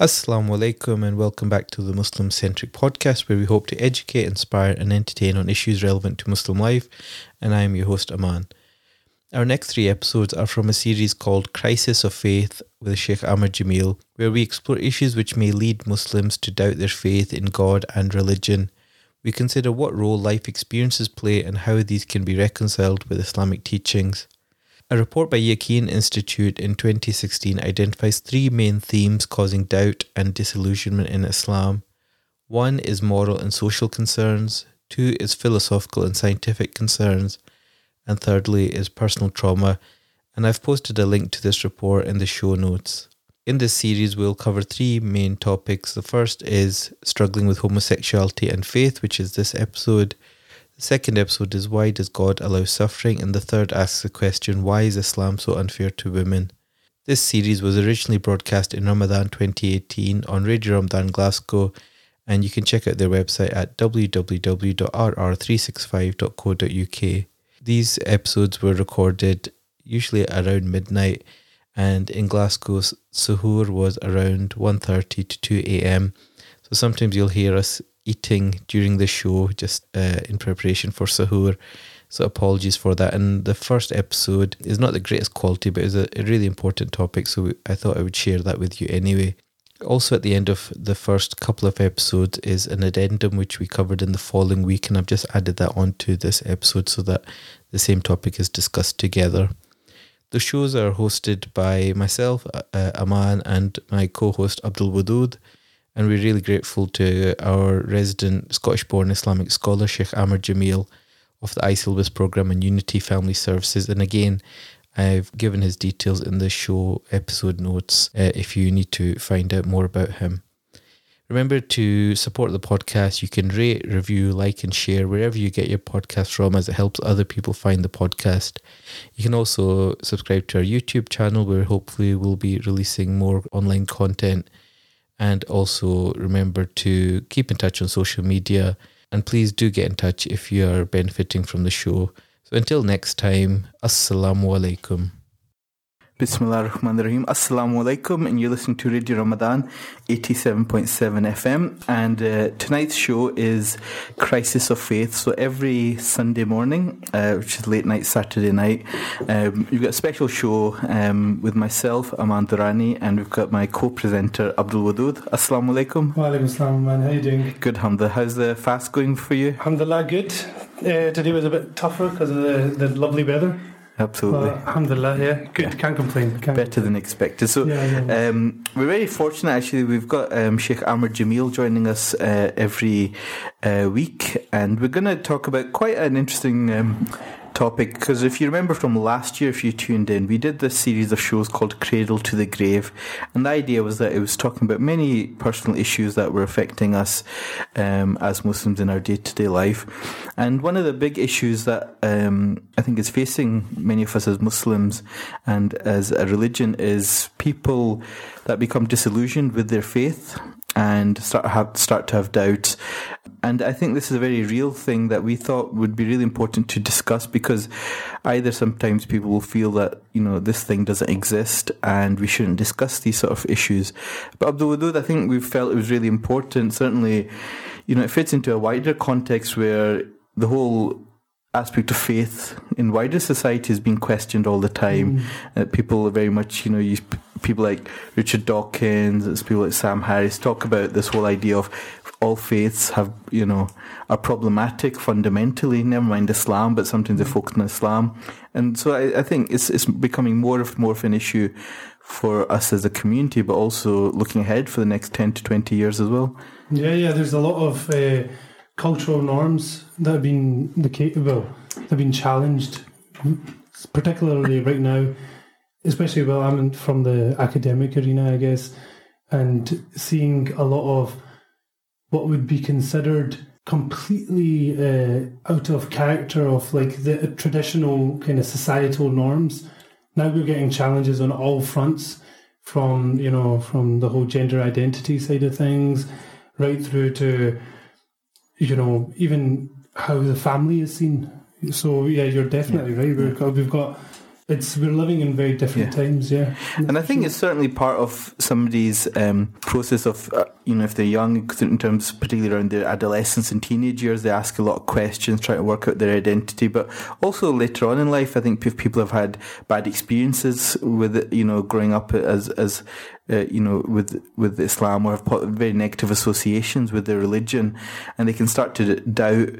Assalamu alaikum and welcome back to the Muslim centric podcast where we hope to educate, inspire, and entertain on issues relevant to Muslim life. And I am your host, Aman. Our next three episodes are from a series called Crisis of Faith with Sheikh Amer Jamil, where we explore issues which may lead Muslims to doubt their faith in God and religion. We consider what role life experiences play and how these can be reconciled with Islamic teachings. A report by Yaqeen Institute in 2016 identifies three main themes causing doubt and disillusionment in Islam. One is moral and social concerns, two is philosophical and scientific concerns, and thirdly is personal trauma. And I've posted a link to this report in the show notes. In this series, we'll cover three main topics. The first is struggling with homosexuality and faith, which is this episode. The second episode is Why Does God Allow Suffering? And the third asks the question Why is Islam so unfair to women? This series was originally broadcast in Ramadan 2018 on Radio Ramadhan Glasgow, and you can check out their website at www.rr365.co.uk. These episodes were recorded usually around midnight, and in Glasgow, suhoor was around 1.30 to 2 a.m. So sometimes you'll hear us eating during the show just uh, in preparation for Sahur. So apologies for that. And the first episode is not the greatest quality, but it's a, really important topic. So I thought I would share that with you anyway. Also, at the end of the first couple of episodes is an addendum which we covered in the following week, and I've just added that onto this episode so that the same topic is discussed together. The shows are hosted by myself, uh, Aman, and my co host Abdul Wadood and we're really grateful to our resident Scottish born Islamic scholar, Sheikh Amer Jamil of the iSyllabus program and Unity Family Services. And again, I've given his details in the show episode notes uh, if you need to find out more about him. Remember to support the podcast. You can rate, review, like, and share wherever you get your podcast from, as it helps other people find the podcast. You can also subscribe to our YouTube channel, where hopefully we'll be releasing more online content and also remember to keep in touch on social media. And please do get in touch if you are benefiting from the show. So until next time, Assalamu alaikum. Bismillah ar-Rahman ar-Rahim. Assalamu alaikum and you're listening to Radio Ramadhan 87.7 FM and uh, tonight's show is Crisis of Faith. So every Sunday morning, uh, which is late night Saturday night, um, you've got a special show um, with myself, Aman Durrani, and we've got my co-presenter Abdul Wadood. Assalamu alaikum. Wa alaikum assalam man. How you doing? Good, Hamda. How's the fast going for you? Alhamdulillah, good. Uh, today was a bit tougher because of the, the lovely weather. Absolutely. Well, alhamdulillah, yeah. Good. Yeah. Can't complain. Can't Better than expected. So, yeah, yeah. Um, we're very fortunate actually. We've got um, Sheikh Amer Jamil joining us uh, every uh, week, and we're going to talk about quite an interesting um, topic. Because if you remember from last year, if you tuned in, we did this series of shows called Cradle to the Grave, and the idea was that it was talking about many personal issues that were affecting us um, as Muslims in our day to day life. And one of the big issues that um, I think is facing many of us as Muslims and as a religion is people that become disillusioned with their faith and start have start to have doubts. And I think this is a very real thing that we thought would be really important to discuss because either sometimes people will feel that you know this thing doesn't exist and we shouldn't discuss these sort of issues. But Abdul Wadood, I think we felt it was really important. Certainly, you know, it fits into a wider context where the whole aspect of faith in wider society is being questioned all the time. Uh, people are very much, you know, use people like Richard Dawkins, it's people like Sam Harris talk about this whole idea of all faiths have, you know, are problematic fundamentally. Never mind Islam, but sometimes they focus on Islam, and so I, I think it's it's becoming more of more of an issue for us as a community, but also looking ahead for the next ten to twenty years as well. Yeah, yeah. There's a lot of uh, cultural norms that have been the well, have been challenged, particularly right now. Especially well, I'm from the academic arena, I guess, and seeing a lot of what would be considered completely uh, out of character of like the traditional kind of societal norms. Now we're getting challenges on all fronts, from you know from the whole gender identity side of things, right through to you know even how the family is seen. So yeah, you're definitely right. We've got, we've got it's we're living in very different Yeah. times. Yeah, And I think it's certainly part of somebody's um, process of, uh, you know, if they're young, in terms particularly around their adolescence and teenage years, they ask a lot of questions, try to work out their identity. But also later on in life, I think if people have had bad experiences with, it, you know, growing up as as uh, you know, with with Islam or have very negative associations with their religion, and they can start to doubt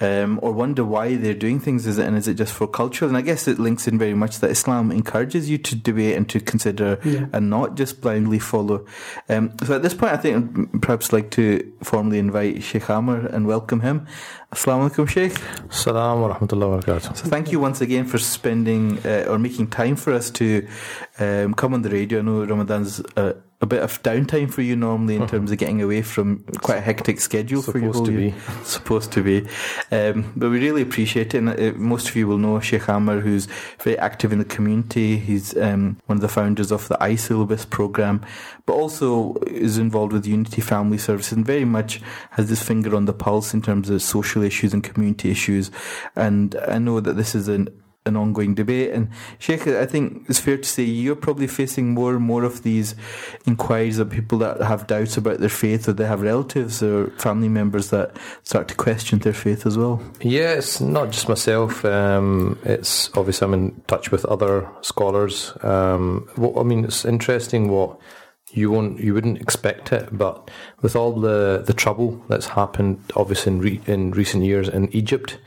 um, or wonder why they're doing things. Is it and is it just for cultural? And I guess it links in very much that Islam encourages you to debate and to consider Yeah. and not just blindly follow. Um, so at this point, I think I'd perhaps like to formally invite Sheikh Amer and welcome him. Assalamu alaikum, Sheikh. Salam wa rahmatullahi wa barakatuh. So thank you once again for spending uh, or making time for us to um, come on the radio. I know Ramadan's uh, a bit of downtime for you normally in terms of getting away from quite a hectic schedule for you. Supposed to be. Supposed to be. Um, but we really appreciate it. And uh, most of you will know Sheikh Amer, who's very active in the community. He's um, one of the founders of the iSyllabus program, but also is involved with Unity Family Services and very much has this finger on the pulse in terms of social issues and community issues. And I know that this is an an ongoing debate. And Sheikh, I think it's fair to say you're probably facing more and more of these inquiries of people that have doubts about their faith or they have relatives or family members that start to question their faith as well. Yeah, not just myself. Um, it's obviously I'm in touch with other scholars. Um, what, I mean, it's interesting what you won't, you wouldn't expect it, but with all the, the trouble that's happened, obviously in, re, in recent years in Egypt,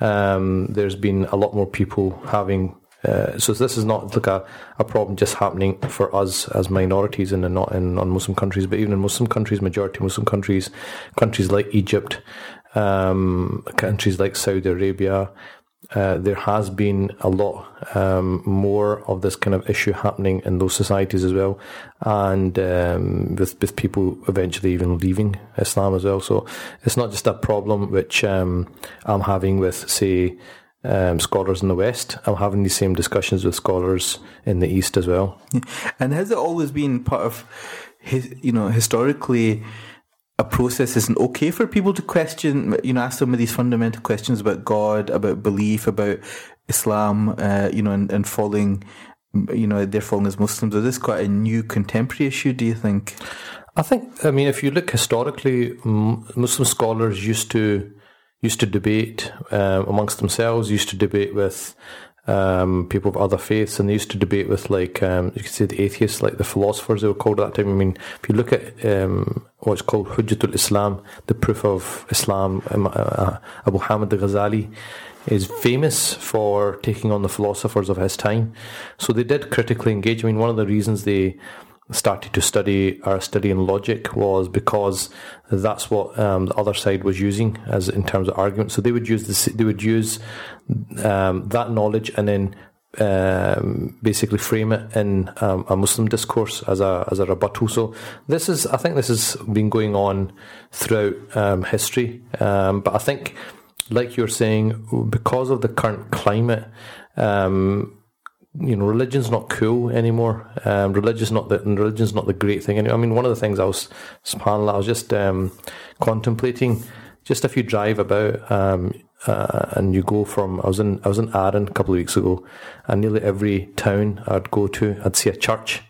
um, there's been a lot more people having. Uh, so this is not like a, a problem just happening for us as minorities in not in non-Muslim countries, but even in Muslim countries, majority Muslim countries, countries like Egypt, um, countries like Saudi Arabia, uh, there has been a lot um, more of this kind of issue happening in those societies as well, and um, with with people eventually even leaving Islam as well. So it's not just a problem which um, I'm having with, say, um, scholars in the West. I'm having these same discussions with scholars in the East as well. And has it always been part of, his, you know, historically, a process isn't okay for people to question, you know, ask some of these fundamental questions about God, about belief, about Islam, uh, you know, and, and following, you know, they're following as Muslims. Is this quite a new contemporary issue, do you think? I think. I mean, if you look historically, Muslim scholars used to used to debate uh, amongst themselves. Used to debate with um, people of other faiths, and they used to debate with like um, you could say the atheists, like the philosophers they were called at that time. I mean, if you look at um, what's called Hujjatul Islam, the proof of Islam, um, uh, Abu Hamid al-Ghazali is famous for taking on the philosophers of his time. So they did critically engage. I mean, one of the reasons they started to study or study in logic was because that's what um, the other side was using as in terms of argument. So they would use they would use um, that knowledge and then um, basically frame it in um, a Muslim discourse as a as a rebuttal. So this is, I think, this has been going on throughout um, history. Um, but I think, like you're saying, because of the current climate, um, you know, religion's not cool anymore. Um, religion's not the religion's not the great thing. anymore. I mean, one of the things I was, subhanallah, I was just um, contemplating. Just if you drive about um, uh, and you go from, I was in I was in Arran a couple of weeks ago, and nearly every town I'd go to, I'd see a church.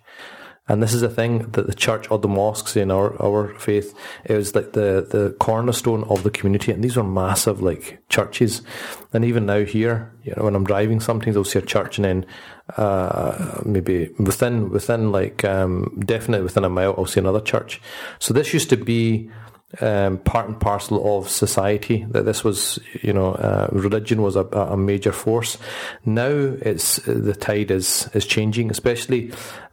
And this is the thing that the church or the mosques in our, our faith is like the, the cornerstone of the community. And these are massive like churches. And even now here, you know, when I'm driving, sometimes I'll see a church and then, uh, maybe within, within like, um, definitely within a mile, I'll see another church. So this used to be, um, part and parcel of society. That this was, you know, uh, religion was a, a major force. Now it's the tide is is changing. Especially,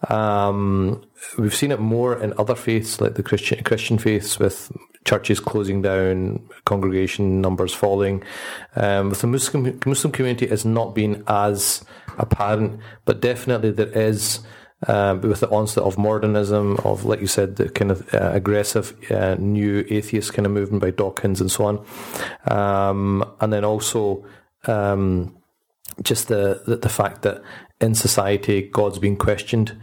um, we've seen it more in other faiths like the Christian Christian faiths with churches closing down, congregation numbers falling. Um, with the Muslim Muslim community, it's not been as apparent, but definitely there is uh, with the onset of modernism, of like you said, the kind of uh, aggressive uh, new atheist kind of movement by Dawkins and so on, um, and then also um, just the, the the fact that in society God's being questioned.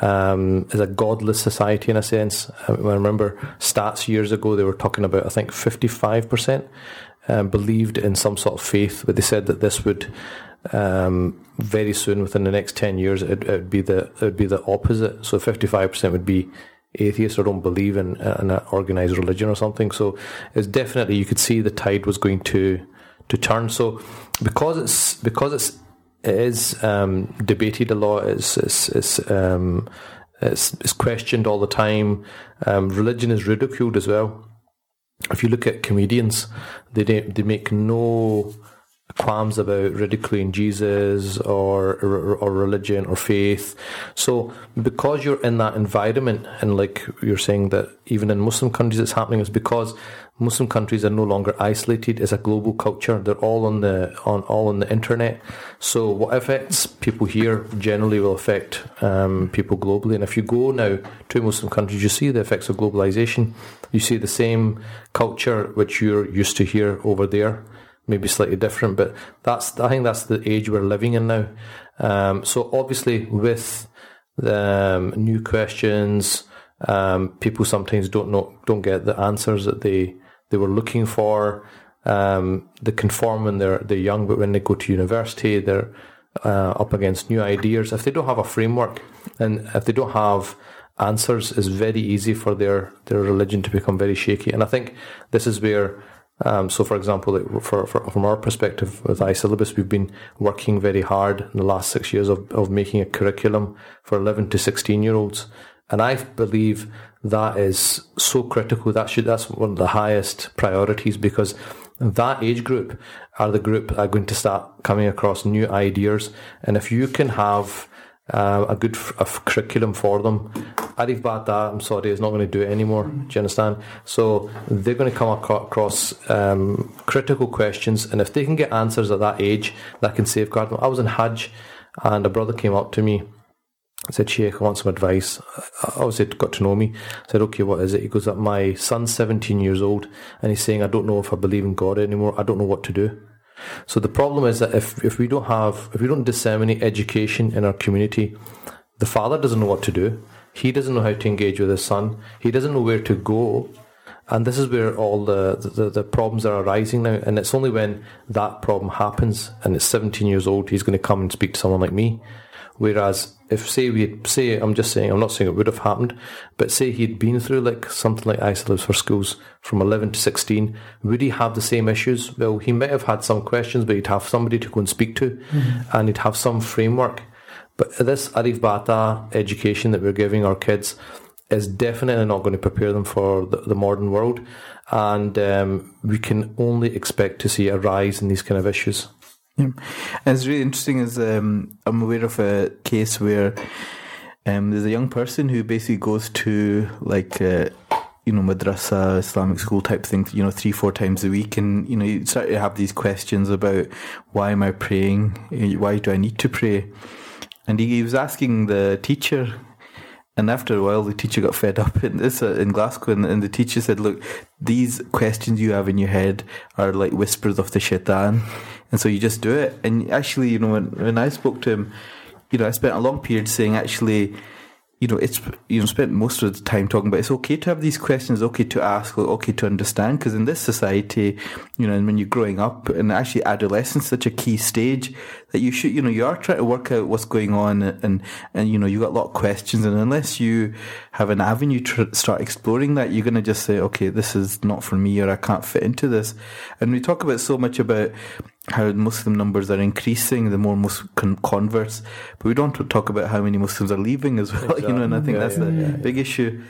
Um, is a godless society in a sense. I remember stats years ago they were talking about I think fifty five percent believed in some sort of faith, but they said that this would um, very soon, within the next ten years, it would be the it would be the opposite. So fifty five percent would be atheists or don't believe in, in an organized religion or something. So it's definitely you could see the tide was going to to turn. So because it's because it's it is um, debated a lot. It's it's it's, um, it's, it's questioned all the time. Um, religion is ridiculed as well. If you look at comedians, they they make no qualms about ridiculing Jesus or, or, or religion or faith. So because you're in that environment, and like you're saying that even in Muslim countries it's happening, is because Muslim countries are no longer isolated as a global culture. They're all on the on all on the internet. So what affects people here generally will affect um, people globally. And if you go now to Muslim countries, you see the effects of globalization. You see the same culture which you're used to here over there maybe slightly different, but that's I think that's the age we're living in now. Um, so obviously, with the um, new questions, um, people sometimes don't know don't get the answers that they they were looking for. Um, they conform when they're they're young, but when they go to university, they're uh, up against new ideas. If they don't have a framework, and if they don't have answers, it's very easy for their their religion to become very shaky. And I think this is where um, so, for example, for, for, from our perspective with iSyllabus, we've been working very hard in the last six years of, of making a curriculum for 11 to 16 year olds. And I believe that is so critical. That should, that's one of the highest priorities because that age group are the group that are going to start coming across new ideas. And if you can have uh, a good curriculum for them. Alif Ba Ta, I'm sorry, is not going to do it anymore. Do you understand? So they're going to come across um, critical questions, and if they can get answers at that age, that can safeguard them. I was in Hajj, and a brother came up to me. Said, Sheikh, I want some advice. I obviously got to know me. I said, okay, what is it? He goes, my son's 17 years old, and he's saying, I don't know if I believe in God anymore. I don't know what to do. So the problem is that if, if we don't have, if we don't disseminate education in our community, the father doesn't know what to do. He doesn't know how to engage with his son. He doesn't know where to go. And this is where all the, the, the problems are arising now. And it's only when that problem happens and it's 17 years old, he's going to come and speak to someone like me. Whereas if say we say I'm just saying I'm not saying it would have happened, but say he'd been through like something like iSyllabus for schools from 11 to 16, would he have the same issues? Well, he might have had some questions, but he'd have somebody to go and speak to, mm-hmm. and he'd have some framework. But this Alif Ba Ta education that we're giving our kids is definitely not going to prepare them for the, the modern world, and um, we can only expect to see a rise in these kind of issues. Yeah. And it's really interesting Is um, I'm aware of a case where um, there's a young person who basically goes to like uh, you know madrasa Islamic school type thing, you know, three four times a week, and you know you start to have these questions about why am I praying? Why do I need to pray? And he was asking the teacher and after a while, the teacher got fed up in this uh, in Glasgow, and, and, the teacher said, "Look, these questions you have in your head are like whispers of the shaitan, and so you just do it." And actually, you know, when, when I spoke to him, you know, I spent a long period saying, actually, you know, it's you know spent most of the time talking about it's okay to have these questions, okay to ask, okay to understand, because in this society, you know, and when you're growing up, and actually adolescence, such a key stage that you should, you know, you are trying to work out what's going on, and and you know, you got a lot of questions, and unless you have an avenue to start exploring that, you're going to just say, okay, this is not for me, or I can't fit into this. And we talk about so much about how Muslim numbers are increasing, the more Muslim converts, but we don't talk about how many Muslims are leaving as well, exactly. you know, and I think yeah, that's yeah, the yeah, big issue.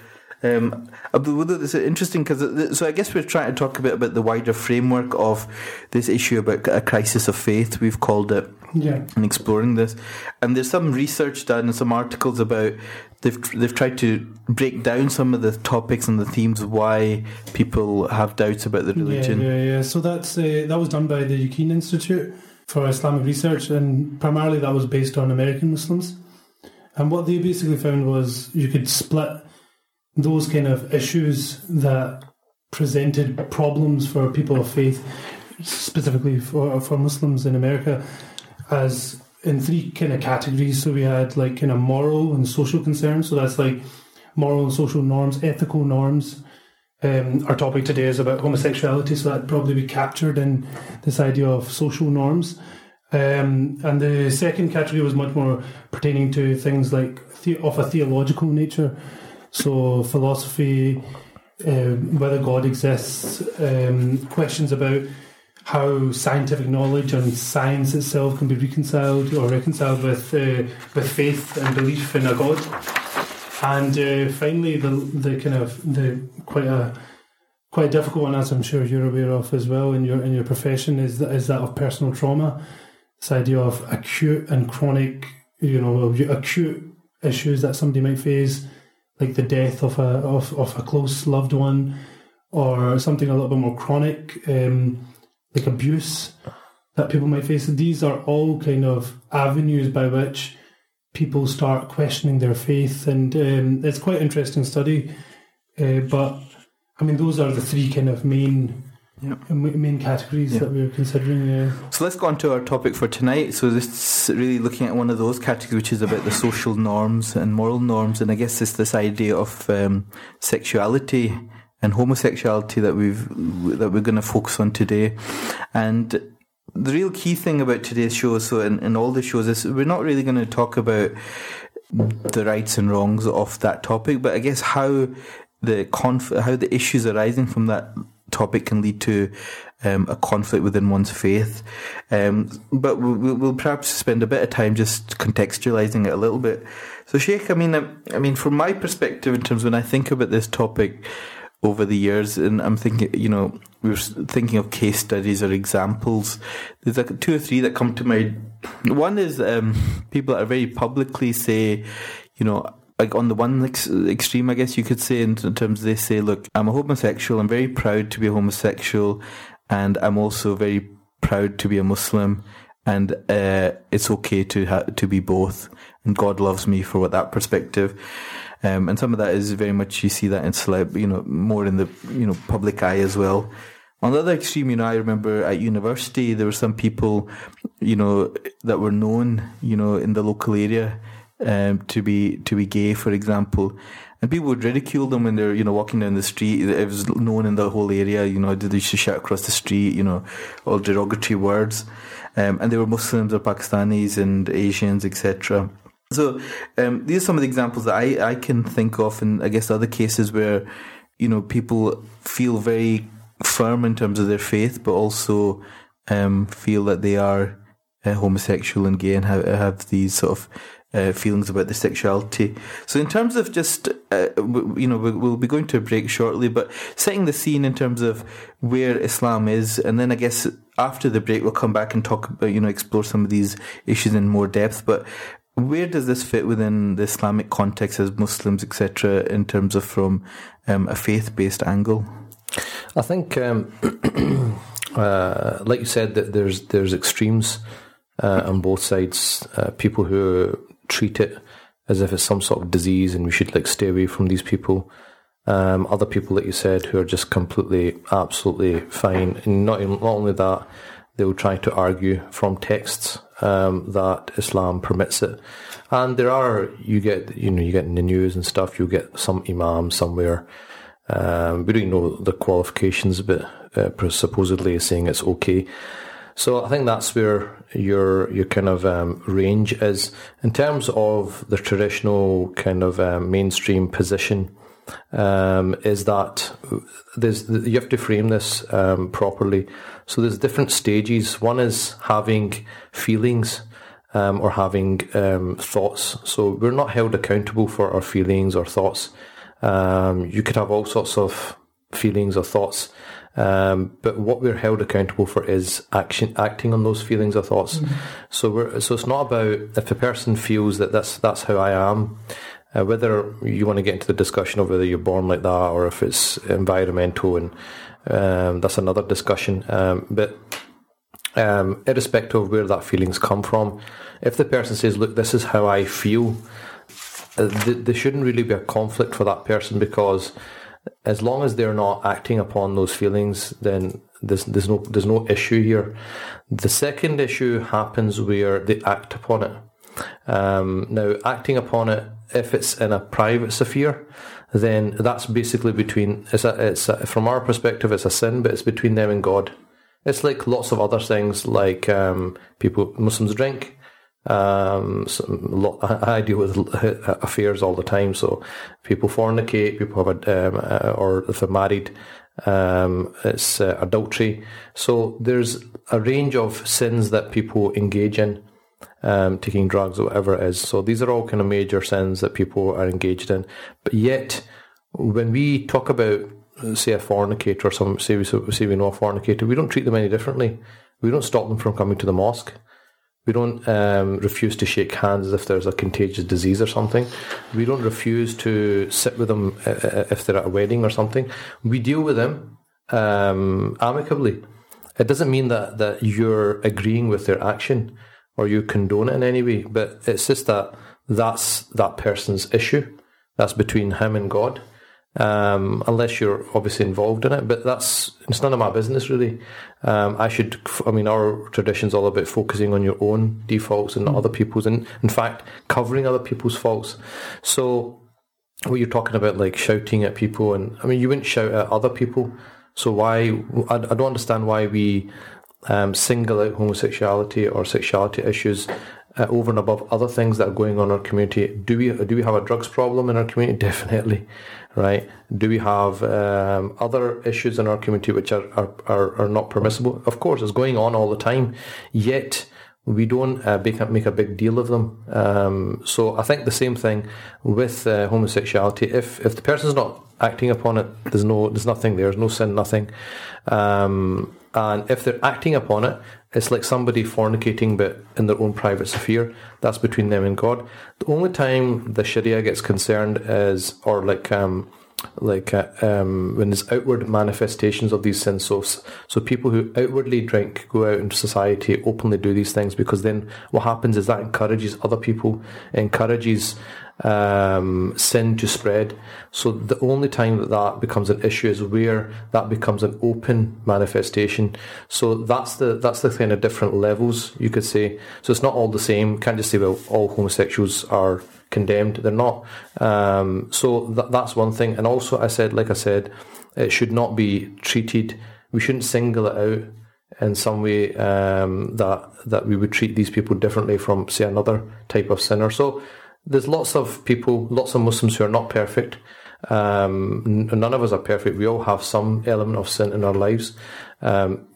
Um, it's interesting because so I guess we're trying to talk a bit about the wider framework of this issue about a crisis of faith. We've called it, yeah, and exploring this. And there's some research done and some articles about they've they've tried to break down some of the topics and the themes of why people have doubts about the religion. Yeah, yeah, yeah. So that's uh, that was done by the Yaqeen Institute for Islamic Research, and primarily that was based on American Muslims. And what they basically found was you could split those kind of issues that presented problems for people of faith, specifically for for Muslims in America, as in three kind of categories. So we had like kind of moral and social concerns. So that's like moral and social norms, ethical norms. Um, our topic today is about homosexuality, so that'd probably be captured in this idea of social norms. Um, and the second category was much more pertaining to things like the, of a theological nature, so philosophy, um, whether God exists, um, questions about how scientific knowledge and science itself can be reconciled or reconciled with uh, with faith and belief in a God. And uh, finally, the the kind of the quite a quite a difficult one, as I'm sure you're aware of as well in your in your profession, is that is that of personal trauma. This idea of acute and chronic, you know, acute issues that somebody might face, like the death of a of, of a close loved one, or something a little bit more chronic. Um, like abuse that people might face. These are all kind of avenues by which people start questioning their faith, and um, it's quite an interesting study. Uh, but I mean, those are the three kind of main Yep. main categories that we're considering. Uh, So let's go on to our topic for tonight. So this is really looking at one of those categories, which is about the social norms and moral norms, and I guess it's this idea of um, sexuality and homosexuality that we've that we're going to focus on today. And the real key thing about today's show, so in, in all the shows, is we're not really going to talk about the rights and wrongs of that topic, but I guess how the conf- how the issues arising from that topic can lead to um, a conflict within one's faith. Um, but we'll, we'll, perhaps spend a bit of time just contextualizing it a little bit. So, Sheikh, I mean, I mean, from my perspective, in terms when I think about this topic over the years, and I'm thinking, you know, we are thinking of case studies or examples. There's like two or three that come to mind. One is um, people that are very publicly say, you know, like on the one ex- extreme, I guess you could say, in terms they say, look, I'm a homosexual. I'm very proud to be a homosexual, and I'm also very proud to be a Muslim, and uh, it's okay to ha- to be both, and God loves me for what that perspective. Um, and some of that is very much you see that in celeb, you know, more in the you know public eye as well. On the other extreme, you know, I remember at university there were some people, you know, that were known, you know, in the local area um, to be to be gay, for example, and people would ridicule them when they're you know walking down the street. It was known in the whole area, you know, they used to shout across the street, you know, all derogatory words, um, and they were Muslims or Pakistanis and Asians, etc. So um, these are some of the examples that I, I can think of, and I guess other cases where you know people feel very firm in terms of their faith, but also um, feel that they are uh, homosexual and gay and have, have these sort of uh, feelings about their sexuality. So, in terms of just, uh, you know, we'll be going to a break shortly, but setting the scene in terms of where Islam is, and then I guess after the break we'll come back and talk about, you know, explore some of these issues in more depth. But where does this fit within the Islamic context as Muslims, etc., in terms of from um, a faith-based angle? I think, um, uh, like you said, that there's there's extremes uh, on both sides. Uh, people who treat it as if it's some sort of disease and we should like stay away from these people. Um, other people that you said who are just completely, absolutely fine. And not, not only that, they will try to argue from texts um, that Islam permits it. And there are, you get, you know, you get in the news and stuff, you get some imam somewhere. Um, we don't know the qualifications, but uh, supposedly saying it's okay. So I think that's where your your kind of um, range is in terms of the traditional kind of um, mainstream position. Um, is that there's you have to frame this um, properly. So there's different stages. One is having feelings. Um, or having um, thoughts. So we're not held accountable for our feelings or thoughts. you could have all sorts of feelings or thoughts um, but what we're held accountable for is action, acting on those feelings or thoughts. Mm-hmm. So we're, so it's not about if a person feels that that's that's how I am. Uh, whether you want to get into the discussion of whether you're born like that or if it's environmental, and um, that's another discussion. Um, but um, irrespective of where that feelings come from, if the person says, "Look, this is how I feel," uh, th- there shouldn't really be a conflict for that person because as long as they're not acting upon those feelings, then there's, there's no there's no issue here. The second issue happens where they act upon it. Um, now, acting upon it, if it's in a private sphere, then that's basically between it's a, it's a, from our perspective, it's a sin, but it's between them and God. It's like lots of other things, like um, people Muslims drink. Um, lot, I deal with affairs all the time, so people fornicate, people have a, um, uh, or if they're married, um, it's uh, adultery. So there's a range of sins that people engage in, um, taking drugs or whatever it is. So these are all kind of major sins that people are engaged in. But yet, when we talk about, say, a fornicator or some, say we, say we know a fornicator, we don't treat them any differently. We don't stop them from coming to the mosque. We don't um, refuse to shake hands as if there's a contagious disease or something. We don't refuse to sit with them uh, uh, if they're at a wedding or something. We deal with them um, amicably. It doesn't mean that, that you're agreeing with their action or you condone it in any way, but it's just that that's that person's issue. That's between him and God um, unless you're obviously involved in it. But that's it's none of my business really. Um, I should. I mean, our tradition's all about focusing on your own defaults and mm. other people's, and in fact, covering other people's faults. So, what you're talking about, like shouting at people, and I mean, you wouldn't shout at other people. So why? I, I don't understand why we um, single out homosexuality or sexuality issues uh, over and above other things that are going on in our community. Do we do we have a drugs problem in our community? Definitely, right? Do we have um, other issues in our community which are, are, are, are, not permissible? Of course, it's going on all the time. Yet we don't uh, make, a, make a big deal of them. Um, so I think the same thing with uh, homosexuality. If if the person's not acting upon it, there's no there's nothing there. There's no sin, nothing. Um, and if they're acting upon it, it's like somebody fornicating, but in their own private sphere. That's between them and God. The only time the Sharia gets concerned is, or like, um, like uh, um, when there's outward manifestations of these sins. So, so people who outwardly drink go out into society openly do these things because then what happens is that encourages other people, encourages um, sin to spread. So the only time that that becomes an issue is where that becomes an open manifestation. So that's the that's the kind of different levels you could say. So it's not all the same. can't just say well all homosexuals are condemned. They're not. Um, so th- that's one thing. And also, I said, like I said, it should not be treated. We shouldn't single it out in some way um, that that we would treat these people differently from say another type of sinner. So there's lots of people, lots of Muslims who are not perfect. Um, none of us are perfect. We all have some element of sin in our lives um,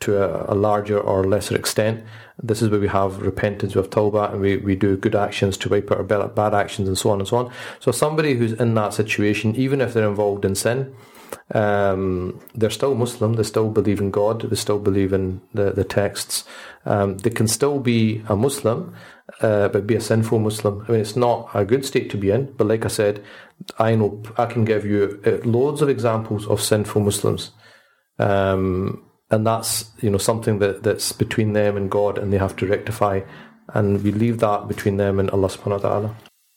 to a, a, larger or lesser extent. This is where we have repentance, we have tawbah, and we, we do good actions to wipe out our bad, bad actions and so on and so on. So somebody who's in that situation, even if they're involved in sin, um, they're still Muslim. They still believe in God. They still believe in the the texts. Um, they can still be a Muslim, uh, but be a sinful Muslim. I mean, it's not a good state to be in. But like I said, I know I can give you uh, loads of examples of sinful Muslims, um, and that's you know something that that's between them and God, and they have to rectify. And we leave that between them and Allah Subhanahu wa Taala.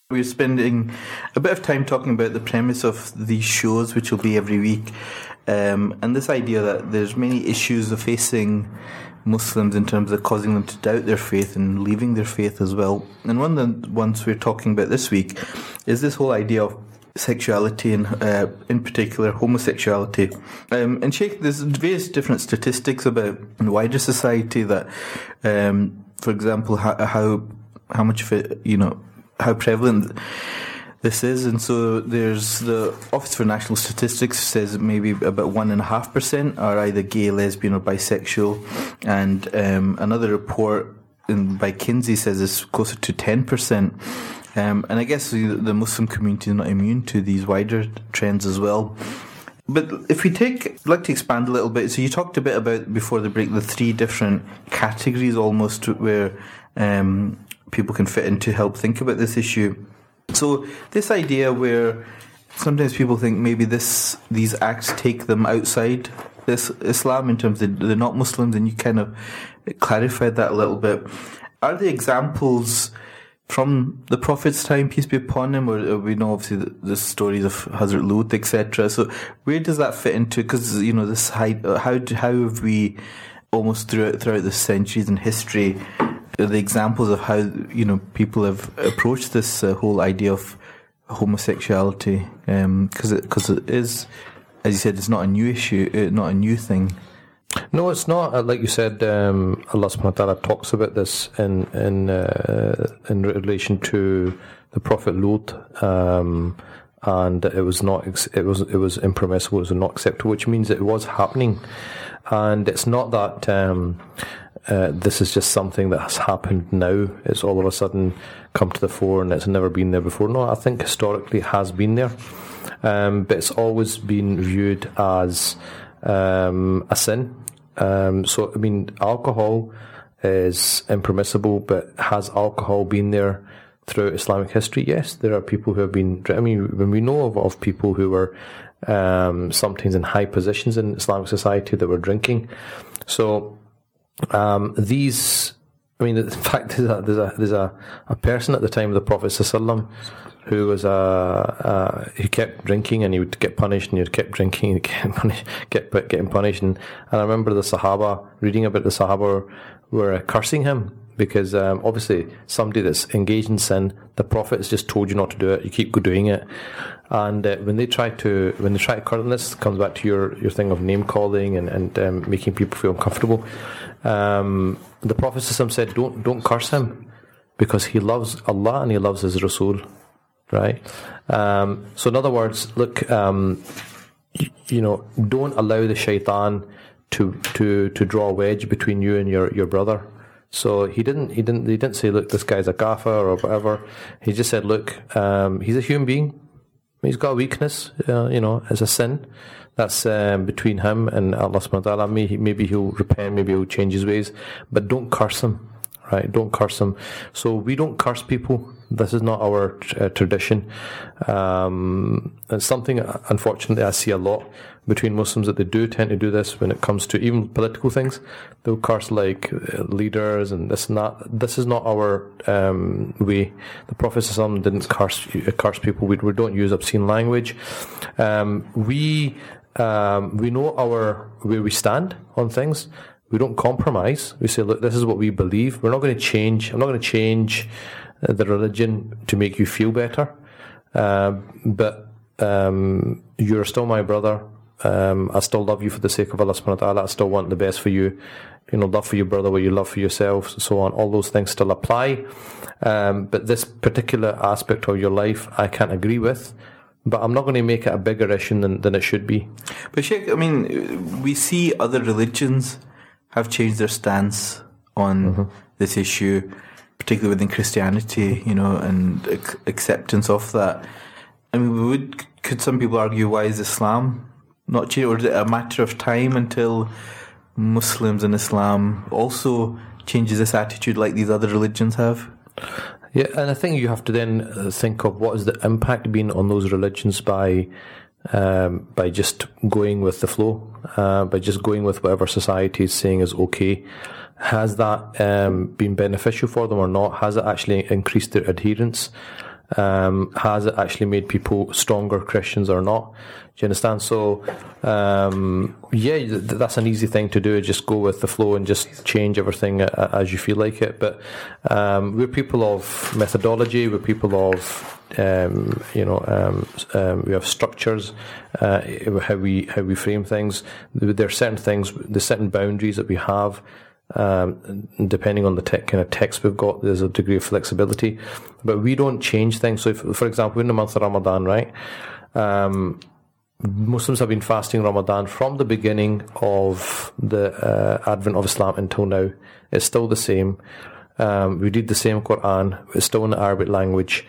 We're spending a bit of time talking about the premise of these shows, which will be every week, um, and this idea that there's many issues facing Muslims in terms of causing them to doubt their faith and leaving their faith as well. And one of the ones we're talking about this week is this whole idea of sexuality and uh, in particular homosexuality. Um, and Sheikh, there's various different statistics about wider society that, um, for example, how, how how much of it you know how prevalent this is. And so there's the Office for National Statistics says maybe about one and a half percent are either gay, lesbian, or bisexual. And um, another report in, by Kinsey says it's closer to ten percent. Um, and I guess the, Muslim community is not immune to these wider trends as well. But if we take, I'd like to expand a little bit. So you talked a bit about before the break the three different categories almost where um, people can fit in to help think about this issue. So this idea where sometimes people think maybe this these acts take them outside this Islam in terms of they're not Muslims, and you kind of clarified that a little bit. Are the examples from the Prophet's time, peace be upon him, or uh, we know obviously the, the stories of Hazrat Lut, etc. So where does that fit into? Because you know this uh, how how how have we almost throughout throughout the centuries in history the examples of how you know people have approached this uh, whole idea of homosexuality because um, it because it is as you said it's not a new issue uh, not a new thing No, it's not. Uh, Like you said, um, Allah subhanahu wa ta'ala talks about this in in uh, in relation to the Prophet Lut, um, and it was not it was it was impermissible, it was not acceptable, which means it was happening, and it's not that um, uh, this is just something that has happened now. It's all of a sudden come to the fore, and it's never been there before. No, I think historically it has been there, um, but it's always been viewed as um, a sin. Um, so, I mean, alcohol is impermissible, but has alcohol been there throughout Islamic history? Yes, there are people who have been. I mean, when we know of, of people who were um, sometimes in high positions in Islamic society that were drinking. So, um, these. I mean, in fact, there's a there's a, there's a, a person at the time of the Prophet Sallallahu who was a uh, he kept drinking and he would get punished and he would keep drinking and get punished, get getting punished and, and I remember the Sahaba reading about the Sahaba were cursing him because um, obviously somebody that's engaged in sin, the Prophet has just told you not to do it. You keep doing it, and uh, when they try to when they try to curse, and this comes back to your your thing of name calling and and um, making people feel uncomfortable. Um, the Prophet said, "Don't don't curse him." Because he loves Allah and he loves His Rasul, right? Um, so, in other words, look, um, you, you, know, don't allow the shaitan to to to draw a wedge between you and your your brother. So he didn't he didn't he didn't say, look, this guy's a kafir or whatever. He just said, look, um, he's a human being. He's got a weakness, uh, you know, it's a sin. That's um, between him and Allah subhanahu wa ta'ala. Maybe he'll repent, maybe he'll change his ways, but don't curse him right? Don't curse him. So we don't curse people. This is not our uh, tradition. Um, it's something, unfortunately, I see a lot between Muslims that they do tend to do this when it comes to even political things. They'll curse like uh, leaders and this and that. This is not our um, way. The Prophet didn't curse curse people. We, we don't use obscene language. Um, we um, we know our where we stand on things. We don't compromise. We say, look, this is what we believe. We're not going to change. I'm not going to change uh, the religion to make you feel better. Uh, but um, you're still my brother. Um, I still love you for the sake of Allah subhanahu wa ta'ala. I still want the best for you. You know, love for your brother, what you love for yourself, so on. All those things still apply. Um, but this particular aspect of your life, I can't agree with. But I'm not going to make it a bigger issue than, than it should be. But Sheikh, I mean, we see other religions have changed their stance on mm-hmm. this issue, particularly within Christianity, you know, and ac- acceptance of that. I mean, would could some people argue why is Islam not changed, or is it a matter of time until Muslims and Islam also changes this attitude like these other religions have? Yeah, and I think you have to then uh, think of what is the impact been on those religions by um, by just going with the flow, uh, by just going with whatever society is saying is okay. Has that um, been beneficial for them or not? Has it actually increased their adherence? Um, has it actually made people stronger Christians or not? Do you understand? So, um, yeah, that's an easy thing to do. Just go with the flow and just change everything as you feel like it. But um, we're people of methodology. We're people of um, you know, um, um, we have structures, uh, how we how we frame things. There are certain things, the certain boundaries that we have. Um, depending on the te- kind of text we've got, there's a degree of flexibility, but we don't change things. So, if, for example, in the month of Ramadan, right, um, Muslims have been fasting Ramadan from the beginning of the uh, advent of Islam until now. It's still the same. Um, we read the same Quran. It's still in the Arabic language.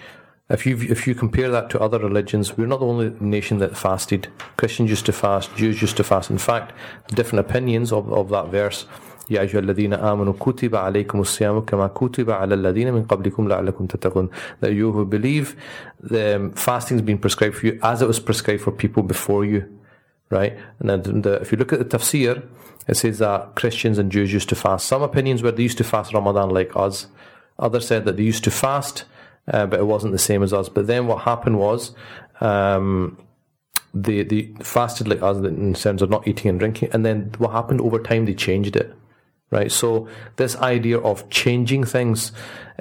If you if you compare that to other religions, we're not the only nation that fasted. Christians used to fast, Jews used to fast. In fact, different opinions of, of that verse. يا أيها الذين آمنوا كتب عليكم الصيام كما كتب على الذين من قبلكم لعلكم تتقون that you who believe the um, fasting has been prescribed for you as it was prescribed for people before you right and then the, if you look at the tafsir it says that Christians and Jews used to fast some opinions where they used to fast Ramadan like us others said that they used to fast uh, but it wasn't the same as us. But then what happened was um, they they fasted like us in terms of not eating and drinking, and then what happened over time they changed it. Right, so this idea of changing things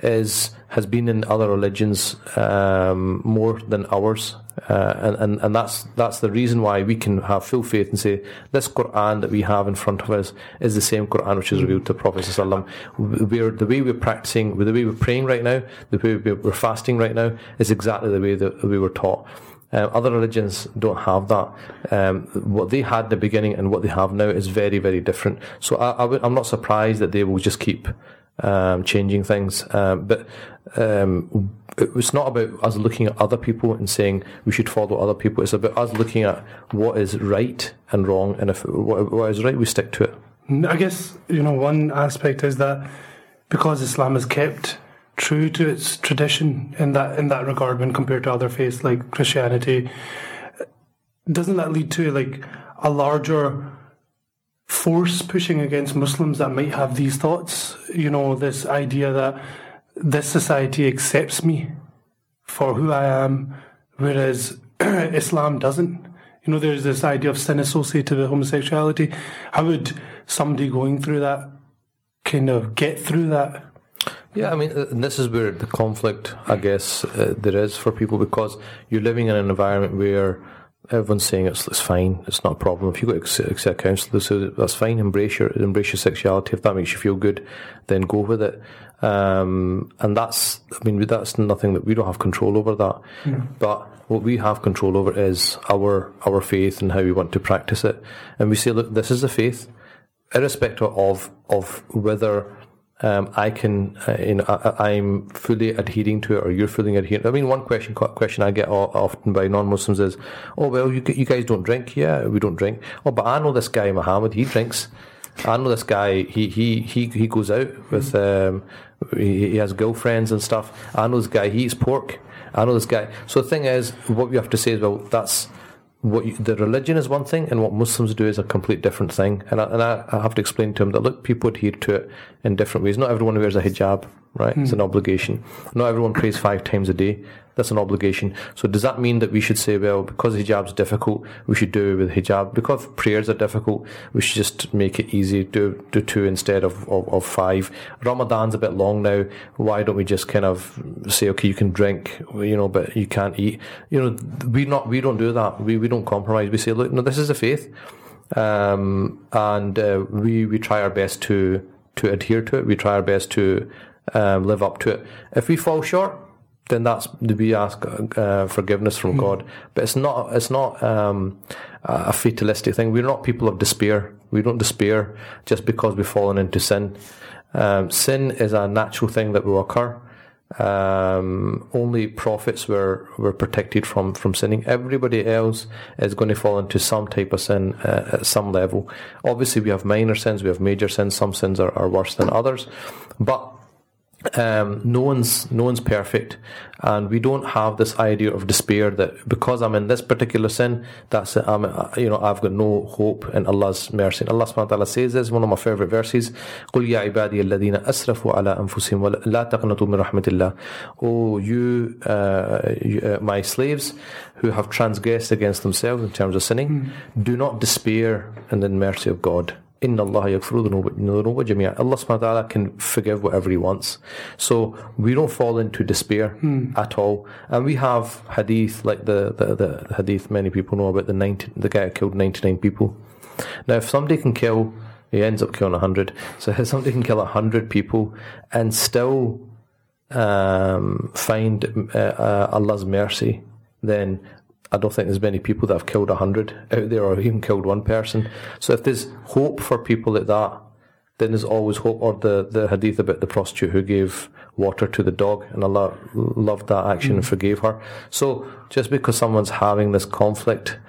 is has been in other religions um, more than ours. Uh, and, and, and that's that's the reason why we can have full faith and say this Quran that we have in front of us is the same Quran which is revealed to the Prophet ﷺ. We're the way we're practicing, the way we're praying right now, the way we're fasting right now is exactly the way that we were taught. Um, other religions don't have that. Um, what they had in the beginning and what they have now is very, very different. So I'm not surprised that they will just keep um, changing things. Um, but um, it's not about us looking at other people and saying we should follow other people. It's about us looking at what is right and wrong, and if what, what is right, we stick to it. I guess you know one aspect is that because Islam has kept true to its tradition in that in that regard when compared to other faiths like Christianity. Doesn't that lead to like a larger force pushing against Muslims that might have these thoughts? You know, this idea that this society accepts me for who I am, whereas Islam doesn't. You know, there's this idea of sin associated with homosexuality. How would somebody going through that kind of get through that? Yeah, I mean, uh, this is where the conflict, I guess, uh, there is for people because you're living in an environment where everyone's saying it's, it's fine, it's not a problem. If you go to accept counsellor, so that's fine. Embrace your embrace your sexuality. If that makes you feel good, then go with it. Um, and that's, I mean, that's nothing that we don't have control over that. Mm. But what we have control over is our our faith and how we want to practice it. And we say, look, this is a faith, irrespective of of whether um, I can, uh, you know, I, am fully adhering to it, or you're fully adhering. I mean, one question question I get often by non-Muslims is, "Oh, well, you you guys don't drink? Yeah, we don't drink. Oh, but I know this guy Muhammad. He drinks. I know this guy. He he he he goes out with. Um, he, he has girlfriends and stuff. I know this guy. He eats pork. I know this guy. So the thing is, what we have to say is, well, that's what you, the religion is one thing, and what Muslims do is a complete different thing. And I, and I, I have to explain to them that look, people adhere to it in different ways. Not everyone wears a hijab, right? Mm. It's an hmm. obligation. Not everyone prays five times a day. That's an obligation. So does that mean that we should say, well, because hijab's difficult, we should do it with hijab? Because prayers are difficult, we should just make it easy, do, do two instead of, of, of five. Ramadan's a bit long now. Why don't we just kind of say, okay, you can drink, you know, but you can't eat? You know, we not, we don't do that. We, we don't compromise. We say, look, no, this is a faith. Um, and, uh, we, we try our best to, to adhere to it. We try our best to, um, live up to it. If we fall short, then that's do we ask uh, forgiveness from mm. God. But it's not it's not um, a fatalistic thing. We're not people of despair. We don't despair just because we've fallen into sin. Um, sin is a natural thing that will occur. Um, only prophets were, were protected from, from sinning. Everybody else is going to fall into some type of sin uh, at some level. Obviously, we have minor sins, we have major sins. Some sins are, are worse than others. But um, no one's no one's perfect, and we don't have this idea of despair that because I'm in this particular sin, that's it. I'm you know I've got no hope in Allah's mercy. And Allah subhanahu wa taala says this one of my favorite verses. قل يا عبادي الذين أسرفوا على أنفسهم لا تقنطوا من رحمة الله. Oh, you, uh, you uh, my slaves who have transgressed against themselves in terms of sinning, mm. do not despair in the mercy of God. Inna Allah Allah subhanahu wa ta'ala can forgive whatever He wants. So we don't fall into despair hmm. at all. And we have hadith, like the, the, the hadith many people know about the 90, the guy who killed 99 people. Now, if somebody can kill, he ends up killing 100. So if somebody can kill 100 people and still um, find uh, uh, Allah's mercy, then I don't think there's many people that have killed a hundred out there or even killed one person. So if there's hope for people like that, then there's always hope. Or the, the hadith about the prostitute who gave water to the dog and Allah loved that action mm. and forgave her. So just because someone's having this conflict,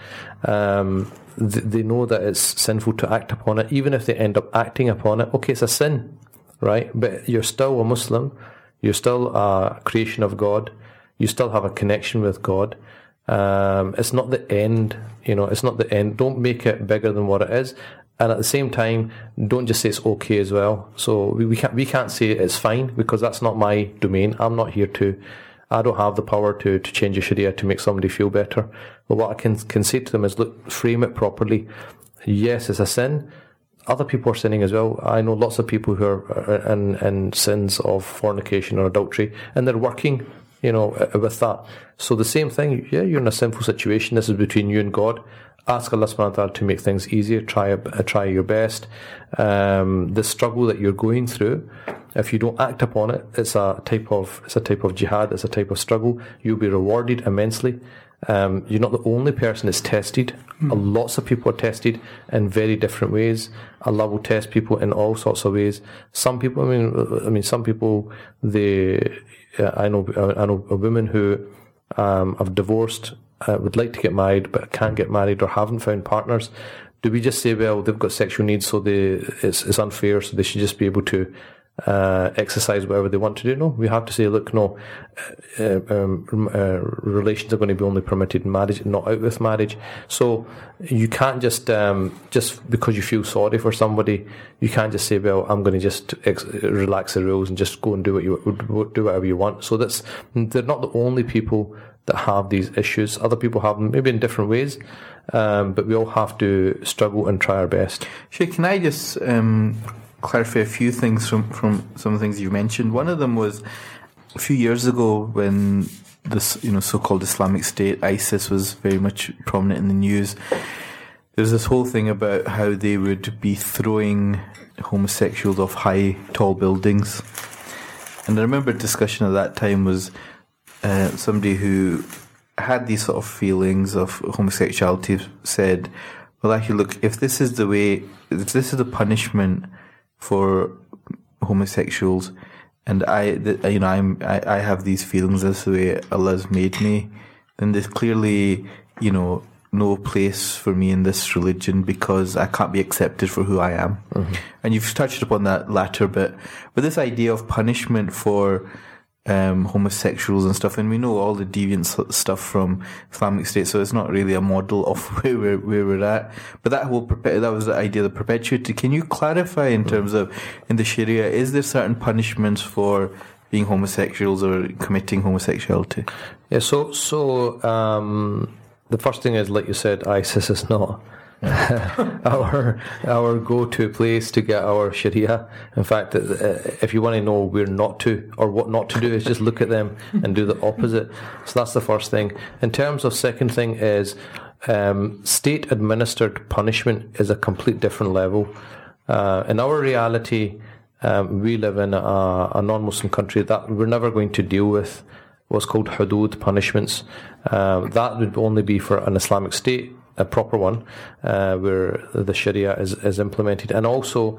um, th- they know that it's sinful to act upon it. Even if they end up acting upon it, okay, it's a sin, right? But you're still a Muslim. You're still a creation of God. You still have a connection with God. Um, it's not the end, you know, it's not the end. Don't make it bigger than what it is. And at the same time, don't just say it's okay as well. So we, we can't, we can't say it's fine because that's not my domain. I'm not here to, I don't have the power to, to change a Sharia to make somebody feel better. But what I can, can say to them is look, frame it properly. Yes, it's a sin. other people are sinning as well. I know lots of people who are in, in sins of fornication or adultery, and they're working, you know, with that. So the same thing. Yeah, you're in a sinful situation. This is between you and God. Ask Allah subhanahu wa ta'ala to make things easier. Try uh, try your best. Um, the struggle that you're going through, if you don't act upon it, it's a type of it's a type of jihad. It's a type of struggle. You'll be rewarded immensely. Um, you're not the only person that's tested. Mm. Lots of people are tested in very different ways. Allah will test people in all sorts of ways. Some people, I mean, I mean, some people, they, uh, I know, I know a woman who um, have divorced, uh, would like to get married but can't get married or haven't found partners. Do we just say, well, they've got sexual needs, so they it's, it's unfair, so they should just be able to uh, exercise whatever they want to do. No, we have to say, look, no, uh, um, uh, relations are going to be only permitted in marriage, not out with marriage. So you can't just um, just because you feel sorry for somebody, you can't just say, well, I'm going to just ex- relax the rules and just go and do what you do whatever you want. So that's they're not the only people that have these issues. Other people have them maybe in different ways. Um, but we all have to struggle and try our best. Shay, can I just um, clarify a few things from, from some of the things you mentioned. One of them was a few years ago when this, you know, so-called Islamic State, ISIS, was very much prominent in the news. There's this whole thing about how they would be throwing homosexuals off high, tall buildings. And I remember a discussion at that time was uh, somebody who had these sort of feelings of homosexuality said, well, actually, look, if this is the way, if this is the punishment for homosexuals, and I, you know, I'm, I, I have these feelings as the way Allah's made me, then there's clearly, you know, no place for me in this religion because I can't be accepted for who I am. Mm-hmm. And you've touched upon that latter bit, but this idea of punishment for um, homosexuals and stuff, and we know all the deviant stuff from Islamic State, so it's not really a model of where we're where we're at. But that whole that was the idea of perpetuity. Can you clarify in terms of in the Sharia, is there certain punishments for being homosexuals or committing homosexuality? Yeah. So so um, the first thing is, like you said, ISIS is not our our go to place to get our Sharia. In fact, uh, if you want to know where not to or what not to do, is just look at them and do the opposite. So that's the first thing. In terms of second thing is um, state administered punishment is a complete different level. Uh, in our reality, um, we live in a, a non-Muslim country that we're never going to deal with what's called hudud punishments. Uh, that would only be for an Islamic state a proper one uh, where the Sharia is, is implemented. And also,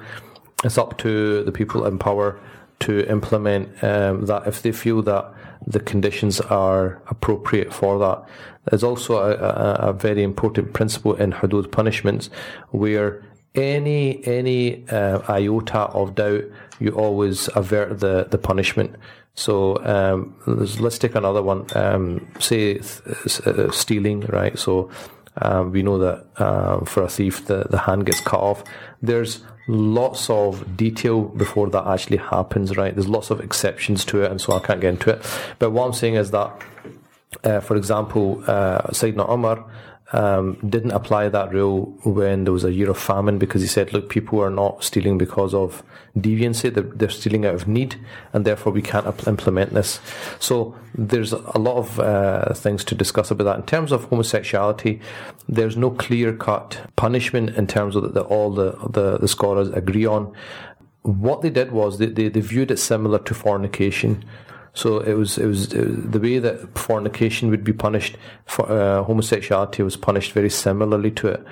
it's up to the people in power to implement um, that if they feel that the conditions are appropriate for that. There's also a, a, a very important principle in hudud punishments where any any uh, iota of doubt, you always avert the, the punishment. So um, let's take another one. Um, say uh, stealing, right? So um, we know that um, for a thief, the, the hand gets cut off. There's lots of detail before that actually happens, right? There's lots of exceptions to it, and so I can't get into it. But what I'm saying is that, uh, for example, uh, Sayyidina Umar um, didn't apply that rule when there was a year of famine because he said, look, people are not stealing because of deviancy, they're, they're stealing out of need, and therefore we can't implement this. So there's a lot of uh, things to discuss about that. In terms of homosexuality, there's no clear cut punishment in terms of that all the, the, the scholars agree on. What they did was they, they, they viewed it similar to fornication. So it was, it was, the way that fornication would be punished. For, uh, homosexuality was punished very similarly to it.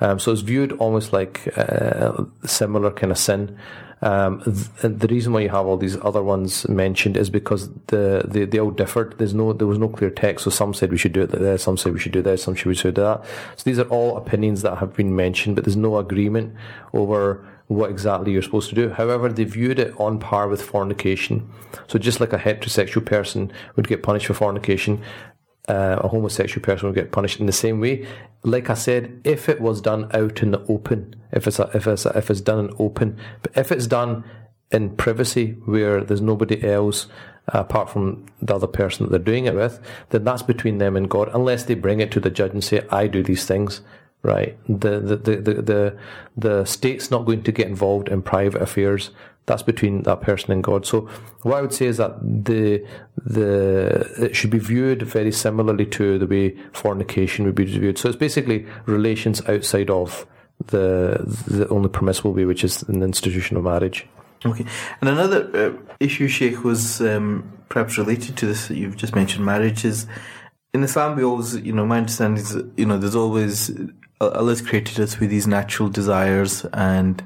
Um, so it's viewed almost like a uh, similar kind of sin. Um, th- the reason why you have all these other ones mentioned is because the, they, they all differed. There's no there was no clear text. So some said we should do it like this, some said we should do this, some should we should do that. So these are all opinions that have been mentioned, but there's no agreement over what exactly you're supposed to do. However, they viewed it on par with fornication. So just like a heterosexual person would get punished for fornication, uh, a homosexual person would get punished in the same way. Like I said, if it was done out in the open, if it's a, if it's a, if it's done in open, but if it's done in privacy where there's nobody else uh, apart from the other person that they're doing it with, then that's between them and God. Unless they bring it to the judge and say, "I do these things." Right? The the, the, the, the the state's not going to get involved in private affairs. That's between that person and God. So what I would say is that the the it should be viewed very similarly to the way fornication would be viewed. So it's basically relations outside of the the only permissible way, which is an institution of marriage. Okay, and another uh, issue, Sheikh, was um, perhaps related to this that you've just mentioned. Marriage is in Islam. We always, you know, my understanding is, you know, there's always Allah's created us with these natural desires and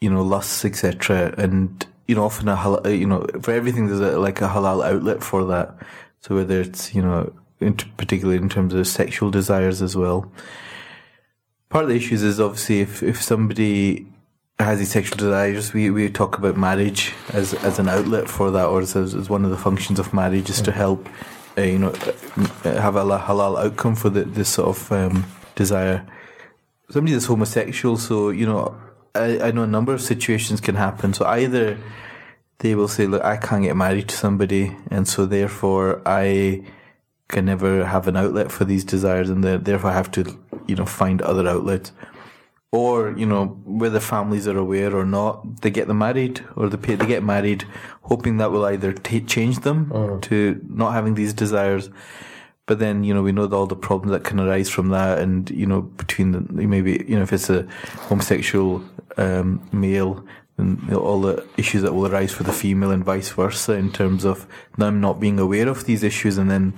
you know lusts, etc. And you know, often a halal, uh, you know, for everything there's a, like a halal outlet for that. So whether it's you know, in, particularly in terms of sexual desires as well. Part of the issues is obviously if if somebody has these sexual desires, we, we talk about marriage as as an outlet for that, or as, as one of the functions of marriage is to help, uh, you know, uh, have a halal outcome for the, this sort of um, desire. Somebody that's homosexual, so you know, I, I know a number of situations can happen. So either they will say, "Look, I can't get married to somebody, and so therefore I can never have an outlet for these desires, and therefore I have to, you know, find other outlets." or you know whether families are aware or not they get them married or they pay, they get married hoping that will either t- change them uh-huh. to not having these desires but then you know we know all the problems that can arise from that and you know between the maybe you know if it's a homosexual um, male and all the issues that will arise for the female and vice versa in terms of them not being aware of these issues and then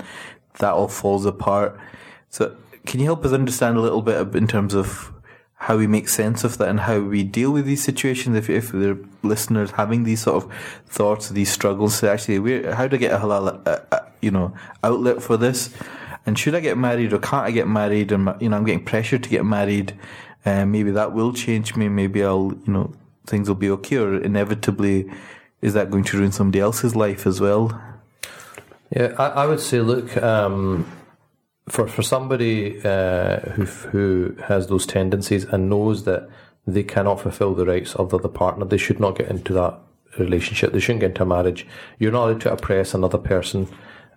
that all falls apart. So can you help us understand a little bit in terms of how we make sense of that and how we deal with these situations. If if the listeners having these sort of thoughts, these struggles, so actually, where how do I get a halal, uh, uh, you know, outlet for this? And should I get married or can't I get married? And you know, I'm getting pressured to get married. And uh, maybe that will change me. Maybe I'll, you know, things will be okay. Or inevitably, is that going to ruin somebody else's life as well? Yeah, I, I would say, look, um, for for somebody uh, who who has those tendencies and knows that they cannot fulfill the rights of the other partner, they should not get into that relationship. They shouldn't get into a marriage. You're not allowed to oppress another person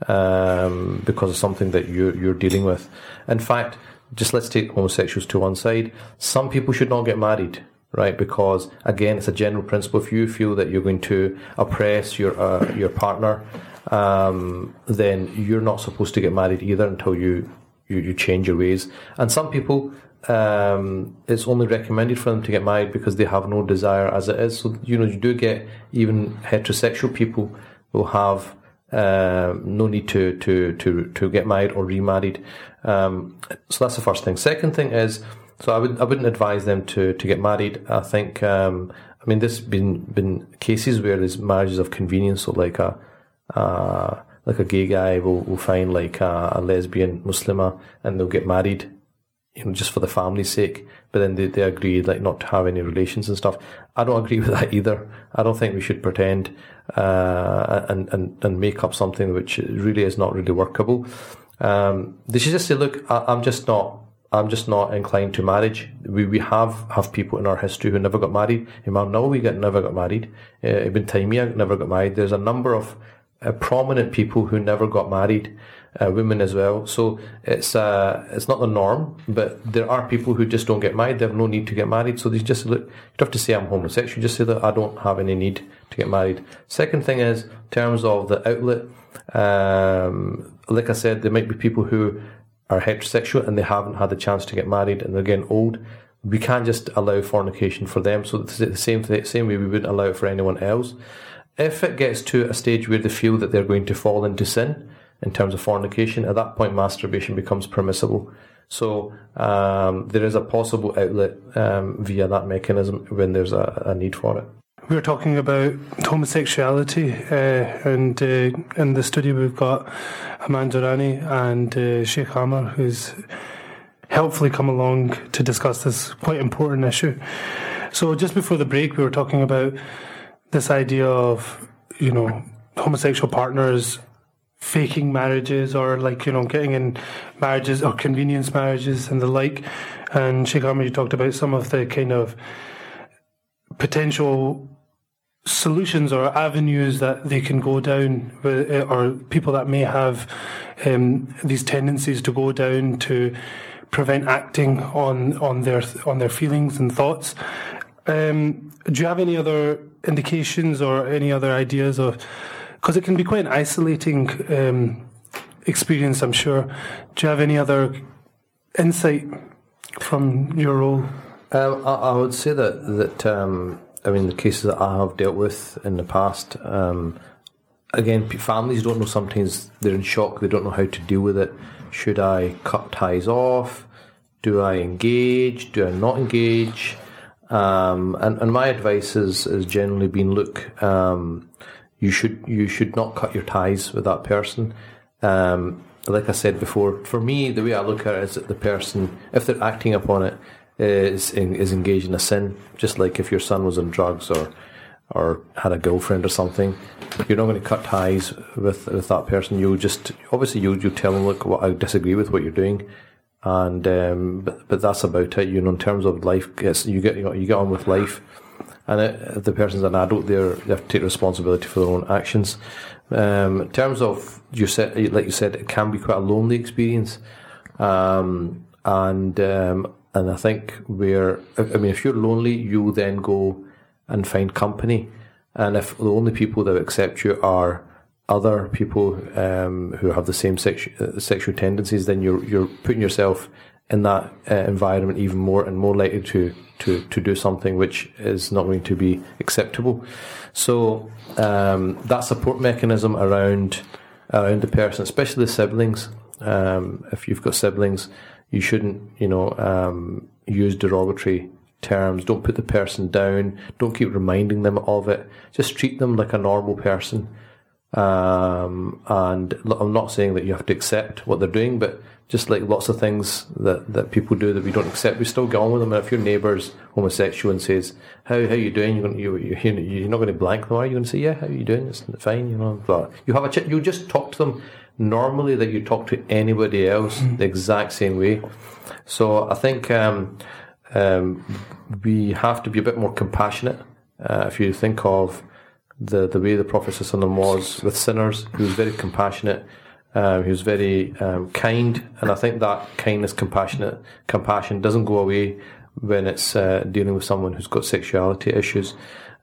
um, because of something that you're you're dealing with. In fact, just let's take homosexuals to one side. Some people should not get married right? Because again, it's a general principle. If you feel that you're going to oppress your uh, your partner um, then you're not supposed to get married either until you, you, you change your ways. And some people, um, it's only recommended for them to get married because they have no desire as it is. So, you know, you do get even heterosexual people will have uh, no need to, to, to, to get married or remarried. Um, so that's the first thing. Second thing is, so I would I wouldn't advise them to, to get married. I think um, I mean there's been been cases where there's marriages of convenience, so like a uh, like a gay guy will, will find like a, a lesbian Muslima and they'll get married, you know, just for the family's sake. But then they, they agree like not to have any relations and stuff. I don't agree with that either. I don't think we should pretend uh, and, and and make up something which really is not really workable. Um, they should just say, look, I, I'm just not I'm just not inclined to marriage. We we have have people in our history who never got married. Imam Nawawi got never got married. Uh, Ibn Taymiyyah never got married. There's a number of uh, prominent people who never got married, uh, women as well. So it's uh, it's not the norm, but there are people who just don't get married. They have no need to get married. So they just look. You don't have to say I'm homosexual. Just say that I don't have any need to get married. Second thing is in terms of the outlet. Um, like I said, there might be people who are heterosexual and they haven't had the chance to get married and they're getting old. We can't just allow fornication for them. So the same same way we wouldn't allow it for anyone else if it gets to a stage where they feel that they're going to fall into sin in terms of fornication, at that point masturbation becomes permissible. So um, there is a possible outlet um, via that mechanism when there's a, a, need for it. We were talking about homosexuality, uh, and uh, in the studio we've got Aman Durrani and uh, Sheikh Amer, who's helpfully come along to discuss this quite important issue. So just before the break, we were talking about this idea of you know homosexual partners faking marriages or like you know getting in marriages or convenience marriages and the like and Sheikh Amer you talked about some of the kind of potential solutions or avenues that they can go down or people that may have um, these tendencies to go down to prevent acting on on their on their feelings and thoughts. Um, do you have any other indications or any other ideas of? Because it can be quite an isolating um, experience, I'm sure. Do you have any other insight from your role? Um, I, I, would say that that um, I mean the cases that I have dealt with in the past. Um, again, families don't know. Sometimes they're in shock. They don't know how to deal with it. Should I cut ties off? Do I engage? Do I not engage? Um, and, and my advice is, has generally been, look, um, you should you should not cut your ties with that person. Um, like I said before, for me, the way I look at it is that the person, if they're acting upon it, is is engaged in a sin. Just like if your son was on drugs or or had a girlfriend or something, you're not going to cut ties with with that person. You'll just obviously you you tell them, look, what I disagree with what you're doing, and um, but but that's about it. You know, in terms of life, you get you, get on with life, and it, the person's an adult, they they have to take responsibility for their own actions. Um, in terms of you said, like you said, it can be quite a lonely experience, um, and um, and I think where I mean, if you're lonely, you then go and find company. And if the only people that accept you are other people um, who have the same uh, sexual tendencies, then you're you're putting yourself in that uh, environment even more and more likely to, to, to do something which is not going to be acceptable. So um, that support mechanism around around the person, especially the siblings. Um, if you've got siblings, you shouldn't you know um, use derogatory terms. Don't put the person down. Don't keep reminding them of it. Just treat them like a normal person. Um, and I'm not saying that you have to accept what they're doing, but just like lots of things that, that people do that we don't accept, we still get on with them. And if your neighbour's homosexual and says, "How how you doing?" You're going you you're, you're not going to blank them, are you? Going to say, "Yeah, how are you doing? It's fine," you know. But you have a ch- you just talk to them normally that you talk to anybody else mm. the exact same way. So I think um, um, we have to be a bit more compassionate. Uh, if you think of the the way the Prophet was with sinners, he was very compassionate. Um, he was very um, kind, and I think that kindness, compassionate compassion doesn't go away when it's uh, dealing with someone who's got sexuality issues.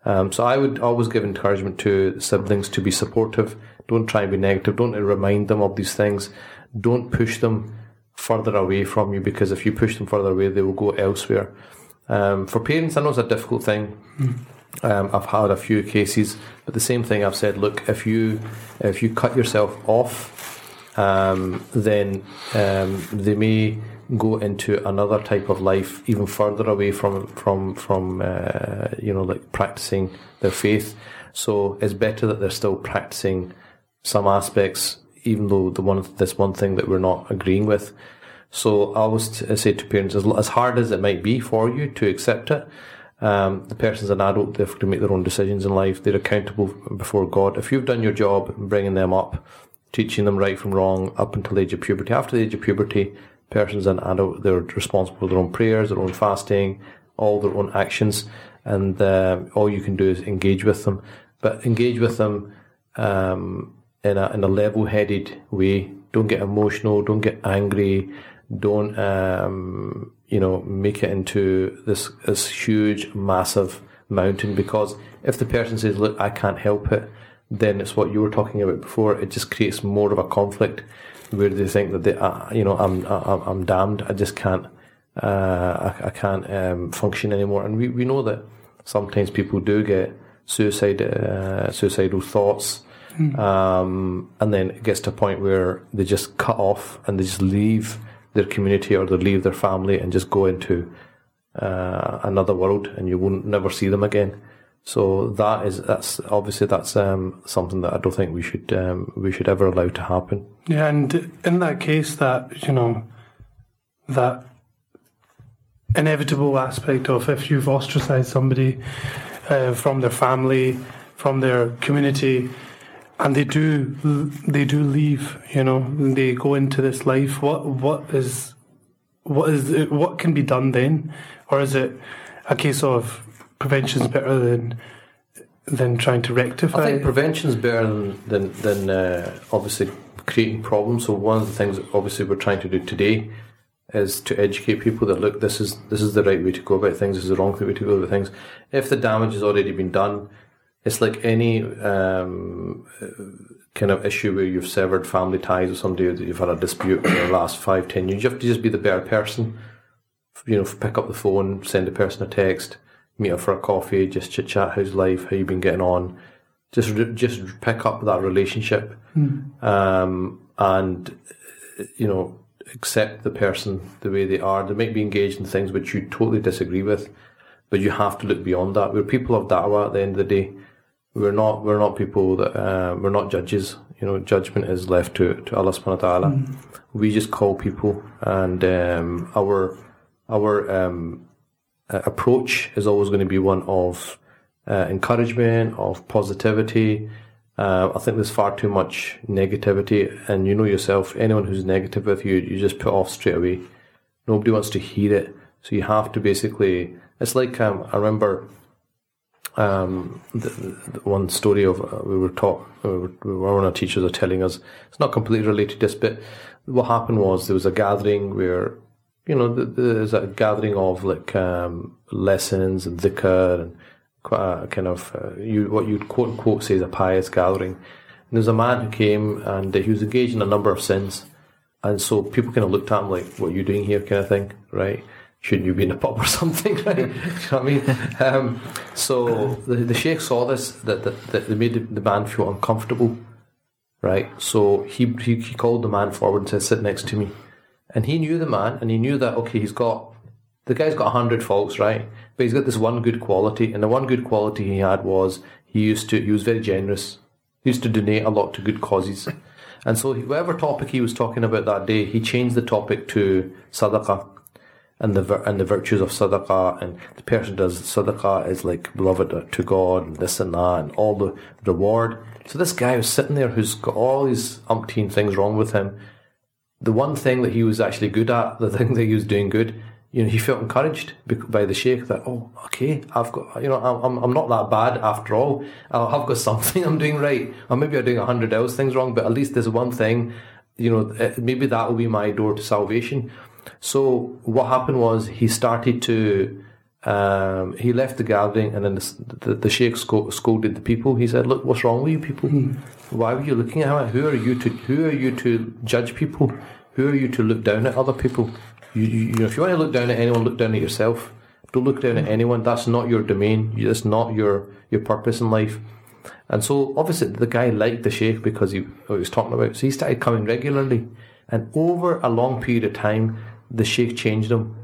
Um, so I would always give encouragement to siblings to be supportive. Don't try and be negative. Don't remind them of these things. Don't push them further away from you because if you push them further away, they will go elsewhere. Um, for parents, I know it's a difficult thing. Um, I've had a few cases, but the same thing I've said. Look, if you if you cut yourself off, um, then um, they may go into another type of life, even further away from from from uh, you know like practicing their faith. So it's better that they're still practicing some aspects even though the one this one thing that we're not agreeing with. So I always say to parents, as, as hard as it might be for you to accept it, um, the person's an adult, they have to make their own decisions in life. They're accountable before God. If you've done your job bringing them up, teaching them right from wrong up until the age of puberty, after the age of puberty, person's an adult, they're responsible for their own prayers, their own fasting, all their own actions, and uh, all you can do is engage with them. But engage with them um, in a in a level headed way. Don't get emotional. Don't get angry. Don't um, you know make it into this this huge massive mountain because if the person says, "Look, I can't help it," then it's what you were talking about before. It just creates more of a conflict where they think that they, uh, you know, I'm I'm, I'm damned. I just can't. Uh, I, I can't um, function anymore. And we, we know that sometimes people do get suicide uh, suicidal thoughts Mm. Um, and then it gets to a point where they just cut off and they just leave their community or they leave their family and just go into uh, another world and you won't never see them again. So that is that's obviously that's um, something that I don't think we should um, we should ever allow to happen. Yeah, and in that case, that you know that inevitable aspect of if you've ostracized somebody uh, from their family, from their community, and they do they do leave you know they go into this life. What what is what is it, what can be done then? Or is it a case of prevention is better than than trying to rectify I think prevention is better than than, than uh, obviously creating problems. So one of the things obviously we're trying to do today is to educate people that look, this is this is the right way to go about things, this is the wrong way to go about things. If the damage has already been done, it's like any um, kind of issue where you've severed family ties with somebody that you've had a dispute for the last five, ten years. You have to just be the better person. You know, pick up the phone, send a person a text, meet up for a coffee, just chit chat. How's life? How you been getting on? Just just pick up that relationship, mm. um, and you know, accept the person the way they are. They might be engaged in things which you totally disagree with, but you have to look beyond that. We're people of da'wah at the end of the day we're not we're not people that uh, we're not judges. You know, judgment is left to to Allah Subhanahu wa Taala. Mm. We just call people, and um, our our um, approach is always going to be one of uh, encouragement, of positivity. Uh, I think there's far too much negativity, and you know yourself. Anyone who's negative with you, you just put off straight away. Nobody wants to hear it, so you have to basically. It's like um, I remember um, the, the one story of uh, we were taught, we were, one of our teachers are telling us, it's not completely related to this, but what happened was there was a gathering where, you know, there's a gathering of like um, lessons and dhikr and quite a kind of uh, you what you'd quote unquote say is a pious gathering. And there's a man who came and he was engaged in a number of sins. And so people kind of looked at him like, what are you doing here kind of thing, right? Shouldn't you be in a pub or something, right? you know what I mean? Um, so the, the sheikh saw this, that, that, that they made the, man feel uncomfortable, right? So he, he, he called the man forward and said, sit next to me. And he knew the man, and he knew that, okay, he's got, the guy's got a hundred faults, right? But he's got this one good quality, and the one good quality he had was he used to, he was very generous. He used to donate a lot to good causes. And so whatever topic he was talking about that day, he changed the topic to sadaqah and the and the virtues of sadaqah and the person does sadaqah is like beloved to God and this and that and all the reward. So this guy was sitting there who's got all these umpteen things wrong with him. The one thing that he was actually good at, the thing that he was doing good, you know, he felt encouraged by the sheikh that, oh, okay, I've got, you know, I'm, I'm not that bad after all. I've got something I'm doing right. Or maybe I'm doing a hundred else things wrong, but at least there's one thing, you know, eh, maybe that will be my door to salvation. So what happened was he started to um, he left the gathering and then the, the, the sheikh scolded the people. He said, "Look, what's wrong with you people? Mm. Why were you looking at me? Who are you to who are you to judge people? Who are you to look down at other people? You, you, you know, if you want to look down at anyone, look down at yourself. Don't look down at hmm. anyone. That's not your domain. That's not your your purpose in life." And so, obviously, the guy liked the sheikh because he, he was talking about. So he started coming regularly, and over a long period of time, the sheikh changed him,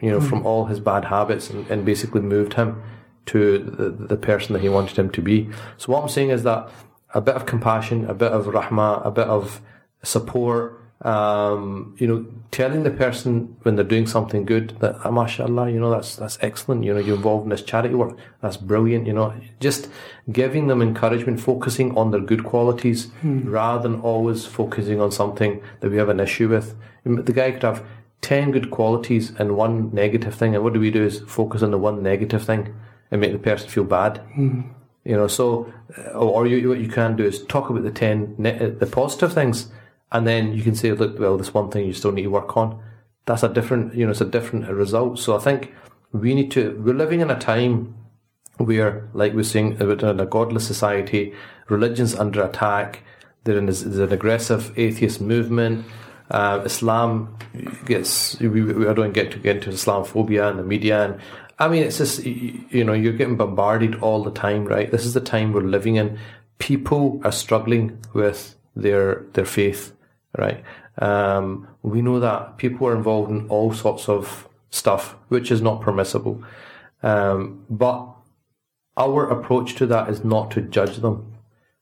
you know, mm. from all his bad habits and, and basically moved him to the, the person that he wanted him to be. So what I'm saying is that a bit of compassion, a bit of rahmah, a bit of support, um, you know, telling the person when they're doing something good that, oh, mashallah, you know, that's, that's excellent. You know, you're involved in this charity work. That's brilliant. You know, just giving them encouragement, focusing on their good qualities mm. rather than always focusing on something that we have an issue with. The guy could have 10 good qualities and one negative thing. And what do we do is focus on the one negative thing and make the person feel bad. Mm. You know, so, uh, or you, what you can do is talk about the 10, ne- uh, the positive things. And then you can say, look, well, this one thing you still need to work on. That's a different, you know, it's a different result. So I think we need to, we're living in a time where, like we're seeing, we're in a godless society, religion's under attack. There's an aggressive atheist movement uh, Islam gets, we, we, don't get to get into Islamophobia and the media. And I mean, it's just, you know, you're getting bombarded all the time, right? This is the time we're living in. People are struggling with their, their faith, right? Um, we know that people are involved in all sorts of stuff, which is not permissible. Um, but our approach to that is not to judge them.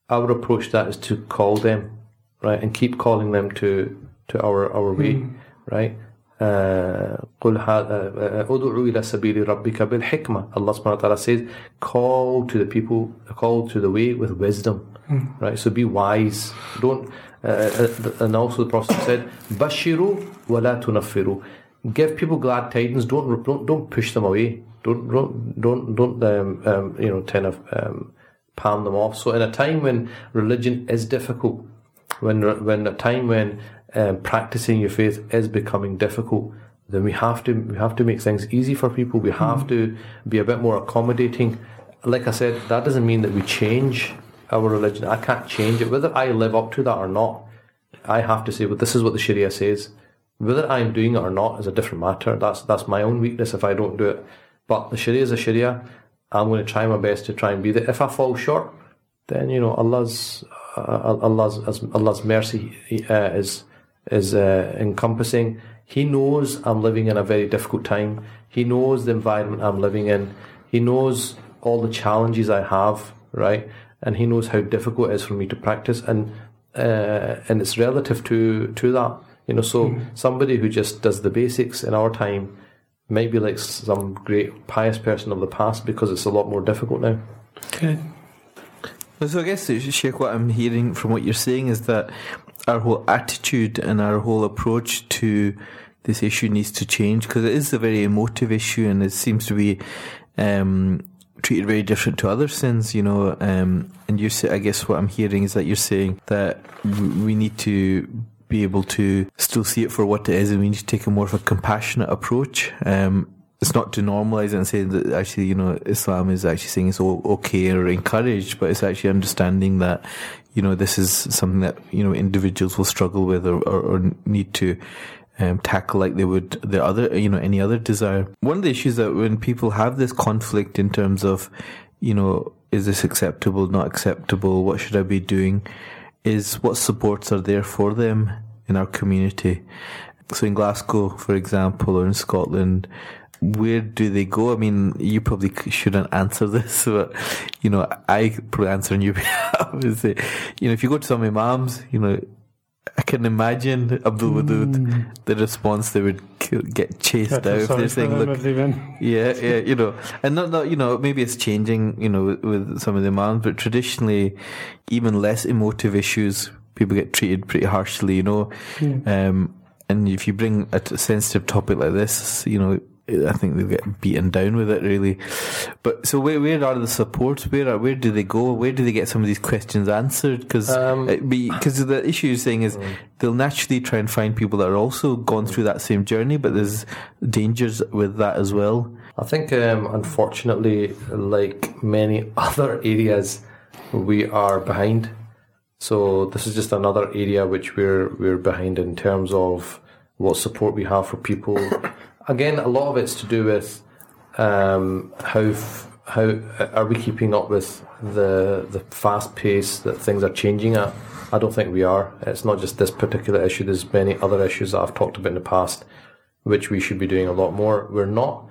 Our approach to that is to call them, right? And keep calling them to to our our way, mm. right? قل ادعو إلى سبيل ربك بالحكمة Allah subhanahu wa ta'ala says call to the people call to the way with wisdom mm. right so be wise don't uh, uh, and also the Prophet said bashiru wala tunaffiru give people glad tidings don't don't don't push them away don't don't don't, don't um, um, you know kind of um, palm them off so in a time when religion is difficult when when a time when um, practicing your faith is becoming difficult, then we have to we have to make things easy for people. We have to be a bit more accommodating. Like I said, that doesn't mean that we change our religion. I can't change it. Whether I live up to that or not, I have to say, well, this is what the Sharia says. Whether I'm doing it or not is a different matter. That's that's my own weakness if I don't do it. But the Sharia is a Sharia. I'm going to try my best to try and be there. If I fall short, then you know Allah's uh, Allah's Allah's mercy uh, is is uh, encompassing. He knows I'm living in a very difficult time. He knows the environment I'm living in. He knows all the challenges I have, right? And he knows how difficult it is for me to practice, and uh, and it's relative to to that, you know. So mm. somebody who just does the basics in our time might be like some great pious person of the past because it's a lot more difficult now. Okay. So I guess, Sheikh, what I'm hearing from what you're saying is that our whole attitude and our whole approach to this issue needs to change because it is a very emotive issue and it seems to be um, treated very different to other sins, you know. Um, and you say, I guess what I'm hearing is that you're saying that we need to be able to still see it for what it is and we need to take a more of a compassionate approach. Um, it's not to normalize it and say that actually, you know, Islam is actually saying it's okay or encouraged, but it's actually understanding that, you know, this is something that, you know, individuals will struggle with or, or, or need to um, tackle like they would the other, you know, any other desire. One of the issues that when people have this conflict in terms of, you know, is this acceptable, not acceptable, what should I be doing, is what supports are there for them in our community. So in Glasgow, for example, or in Scotland, where do they go? I mean, you probably shouldn't answer this, but you know, I probably answer on your behalf. Say, you know, if you go to some imams, you know, I can imagine Abdul Wadood, mm. the response they would get chased out if they're saying, "Look, yeah, yeah, you know," and not, not, you know, maybe it's changing, you know, with, with some of the imams, but traditionally, even less emotive issues, people get treated pretty harshly, you know. Yeah. Um, and if you bring a sensitive topic like this, you know, I think they'll get beaten down with it really. But so where where are the supports? Where are, where do they go? Where do they get some of these questions answered? Because um, because the issue you're saying is mm. they'll naturally try and find people that are also gone through that same journey, but there's dangers with that as well. I think um, unfortunately, like many other areas, we are behind. So this is just another area which we're we're behind in terms of what support we have for people again, a lot of it's to do with um, how how are we keeping up with the the fast pace that things are changing at. I don't think we are. It's not just this particular issue. There's many other issues that I've talked about in the past, which we should be doing a lot more. We're not,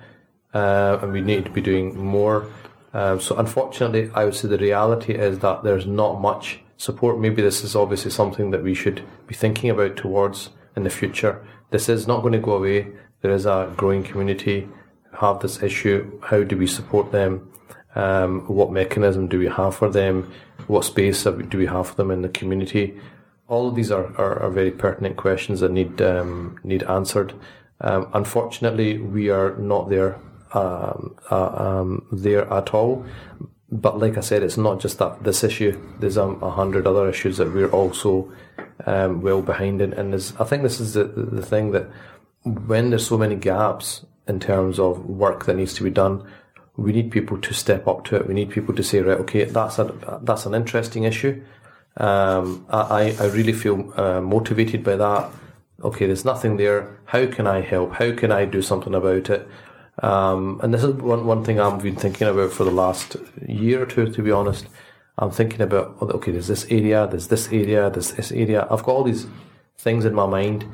uh, and we need to be doing more. Um, so unfortunately, I would say the reality is that there's not much support. Maybe this is obviously something that we should be thinking about towards in the future. This is not going to go away there is a growing community have this issue. How do we support them? Um, what mechanism do we have for them? What space do we have for them in the community? All of these are, are, are very pertinent questions that need um, need answered. Um, unfortunately, we are not there um, uh, um, there at all. But like I said, it's not just that this issue. There's um, a hundred other issues that we're also well behind in, and I think this is the the thing that when there's so many gaps in terms of work that needs to be done, we need people to step up to it. We need people to say, right, okay, that's a that's an interesting issue. Um, I I really feel uh, motivated by that. Okay, there's nothing there. How can I help? How can I do something about it? Um, and this is one one thing I've been thinking about for the last year or two. To be honest, I'm thinking about okay, there's this area, there's this area, there's this area. I've got all these things in my mind